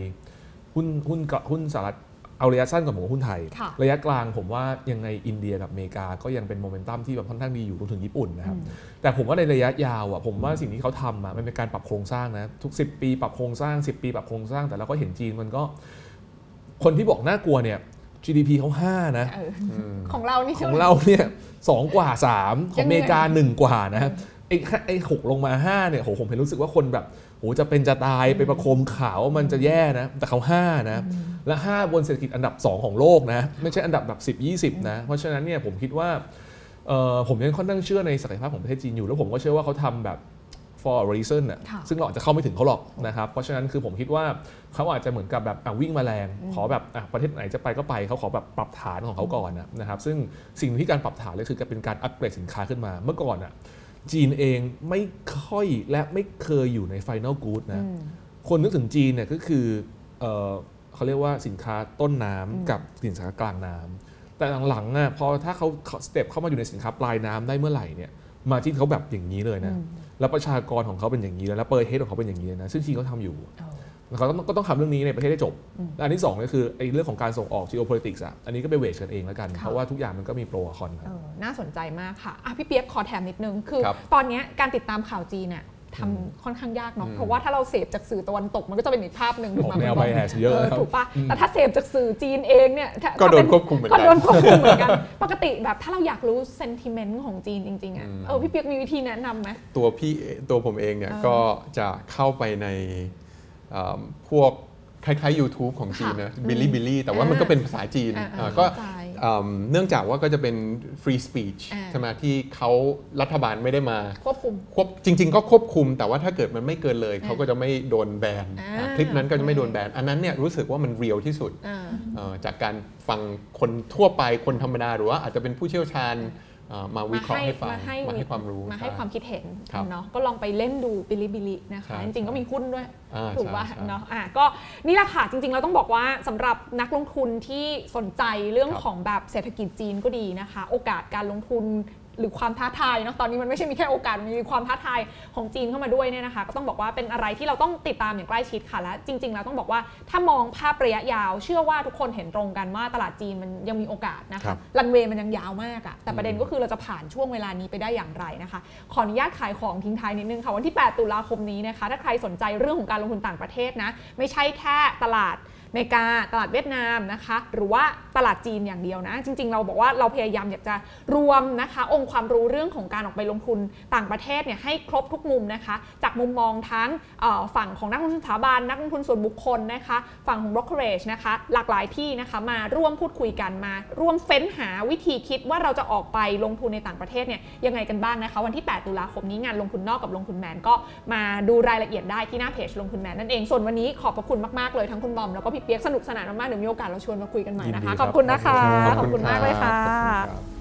หุ้นหุ้นกะหุ้นสหรัฐ เอาระยะสั้นก่อนผมว่าหุ้นไทยค่ะระยะกลางผมว่ายังไงอินเดียกับอเมริกาก็ยังเป็นโมเมนตัมที่แบบค่อนข้างดีอยู่รวมถึงญี่ปุ่นนะครับแต่ผมว่าในระยะยาวอะผมว่าสิ่งที่เขาทำอะมันเป็นการปรับโครงสร้างนะทุก 10 ปีปรับโครงสร้าง 10 ปีปรับโครงสร้างแต่เราก็เห็นจีนมันก็ คนที่บอกน่ากลัวเนี่ย GDP เขา5นะเอออืมของเรานี่ขใช่องไหมเราเนี่ยสองกว่า 3 ของอเมริกา1กว่านะครับไอ้แค่ไอ้หกลงมา5เนี่ยโหผมเห็นรู้สึกว่าคนแบบ โหจะเป็นจะตายไปประโคมข่าวว่ามันจะแย่นะ แต่เขา5นะ และ 5 บนเศรษฐกิจอันดับ 2 ของโลกนะ ไม่ใช่อันดับแบบ 10 20 นะ เพราะฉะนั้นเนี่ยผมคิดว่าเอ่อผมยังค่อนข้างเชื่อในศักยภาพของประเทศจีนอยู่ แล้วผมก็เชื่อว่าเขาทำแบบ for a reason น่ะค่ะซึ่งเราอาจจะเข้าไม่ถึงเขาหรอกนะครับ เพราะฉะนั้นคือผมคิดว่าเขาอาจจะเหมือนกับแบบอะวิ่งแมาแรง ขอแบบอะประเทศไหนจะไปก็ไป เขาขอแบบปรับฐานของเขาก่อนนะนะครับ ซึ่งสิ่งที่การปรับฐานเลยคือการเป็นการอัปเกรดสินค้าขึ้นมา เมื่อก่อนอะ จีนเองไม่ค่อยและไม่เคยอยู่ใน final good นะอืมคนนึกถึงจีนเนี่ยก็คือเอ่อเขาเรียกว่าสินค้าต้นน้ำอืมกับสินค้ากลางน้ำแต่หลังๆอะพอถ้าเขา step เข้ามาอยู่ในสินค้าปลายน้ำได้เมื่อไหร่เนี่ย margin เขาแบบอย่างนี้เลยนะอืมแล้วประชากรของเขาเป็นอย่างนี้แล้วแล้ว per head ของเขาเป็นอย่างนี้นะซึ่งจีนเขาทำอยู่ เอาแล้วเขาต้องก็ต้องทำเรื่องนี้ในประเทศให้จบอืมและอันที่สองก็คือไอ้เรื่องของการส่งออก geopolitics อะ อันนี้ก็ไปเวทกันเองแล้วกันค่ะเพราะว่าทุกอย่างมันก็มีโปรกับคอนครับเออน่าสนใจมากค่ะอะพี่เปียกขอแถมนิดนึง คือครับตอนเนี้ยการติดตามข่าวจีนน่ะทำค่อนข้างยากเนาะอืมเพราะว่าถ้าเราเสพจากสื่อตะวันตกมันก็จะเป็นอีกภาพหนึ่งถูกไหมออกแนวคุณบม bias เยอะครับถูกปะแต่ถ้าเสพจากสื่อจีนเองเนี่ยถ้าก็โดนถ้าเป็ควบคุมเหมือนก็กันโดนควบคุมเหมือนกัน ปกติแบบถ้าเราอยากรู้เซนติเมนต์ของจีนจริงๆอะอืมเออพี่เปียกมีวิธีแนะนำไหมตัวพี่ตัวผมเองเนี่ยเออก็จะเข้าไปในเอ่อ พวกคล้ายๆ YouTube ของจีนนะค่ะ Bilibili แต่ว่ามันก็เป็นภาษาจีนอ่าเอ่ออ่าก็เข้าใจเอิ่มเนื่องจากว่าก็จะเป็น free speech อ่าใช่ไหมที่เขารัฐบาลไม่ได้มา ควบคุมควบจริง ๆ ก็ควบคุม แต่ว่าถ้าเกิดมันไม่เกินเลย เขาก็จะไม่โดนแบนอ่าอ่าคลิปนั้นก็จะไม่โดนแบน อันนั้นเนี่ยรู้สึกว่ามัน real ที่สุดอ่าเอ่อจากการฟังคนทั่วไปคนธรรมดาหรือว่าอาจจะเป็นผู้เชี่ยวชาญเอ่อ มาวิเคราะห์ให้ฟัง มาให้มาให้ความรู้ มาให้ช่ความคิดเห็นครับเนาะก็ลองไปเล่นดูบิลิบิลินะคะใช่จริงๆก็มีหุ้นด้วยอ่าถูกป่ะใช่ใช่เนาะอะก็นี่แหละค่ะจริงๆเราต้องบอกว่าสำหรับนักลงทุนที่สนใจเรื่องครับของแบบเศรษฐกิจจีนก็ดีนะคะ โอกาสการลงทุน หรือความท้าทายเนาะตอนนี้มันไม่ใช่มีแค่โอกาสมันมีความท้าทายของจีนเข้ามาด้วยเนี่ยนะคะ ก็ต้องบอกว่าเป็นอะไรที่เราต้องติดตามอย่างใกล้ชิดค่ะและจริง ๆ แล้วต้องบอกว่าถ้ามองภาพระยะยาว เชื่อว่าทุกคนเห็นตรงกันว่าตลาดจีนมันยังมีโอกาสนะครัคะบรันเวย์มันยังยาวมากอะแต่ประเด็นก็คือเราจะผ่านช่วงเวลานี้ไปได้อย่างไรนะคะ ขออนุญาตขายของทิ้งท้ายนิดนึงค่ะวันที่ 8 ตุลาคมนี้นะคะถ้าใครสนใจเรื่องของการลงทุนต่างประเทศนะไม่ใช่แค่ตลาดอ เมกาตลาดเวียดนามนะคะ หรือว่าตลาดจีนอย่างเดียวนะ จริง ๆ เราบอกว่าเราพยายามอยากจะรวมนะคะ องค์ความรู้เรื่องของการออกไปลงทุนต่างประเทศเนี่ยให้ครบทุกมุมนะคะ จากมุมมองทั้งฝั่งของนักลงทุนสถาบันนักลงทุนส่วนบุคคลนะคะ ฝั่งของ brokerage นะคะ หลากหลายที่นะคะมาร่วมพูดคุยกันมา ร่วมเฟ้นหาวิธีคิดว่าเราจะออกไปลงทุนในต่างประเทศเนี่ยยังไงกันบ้างนะคะ วันที่ 8 ตุลาคมนี้งานลงทุนนอกกับลงทุนแมนก็มาดูรายละเอียดได้ที่หน้าเพจลงทุนแมนนั่นเองส่วนวันนี้ขอบพระคุณมากๆเลยทั้งคุณบอมแล้วก็พี่เปียกสนุกสนานมากๆเดี๋ยวมีโอกาสเราชวนมาคุยกันใหม่นะคะยินดีขครับอบคุณนะคะ ขอบคุณครับขอบคุณมากเลยค่ะขอบคุณครับ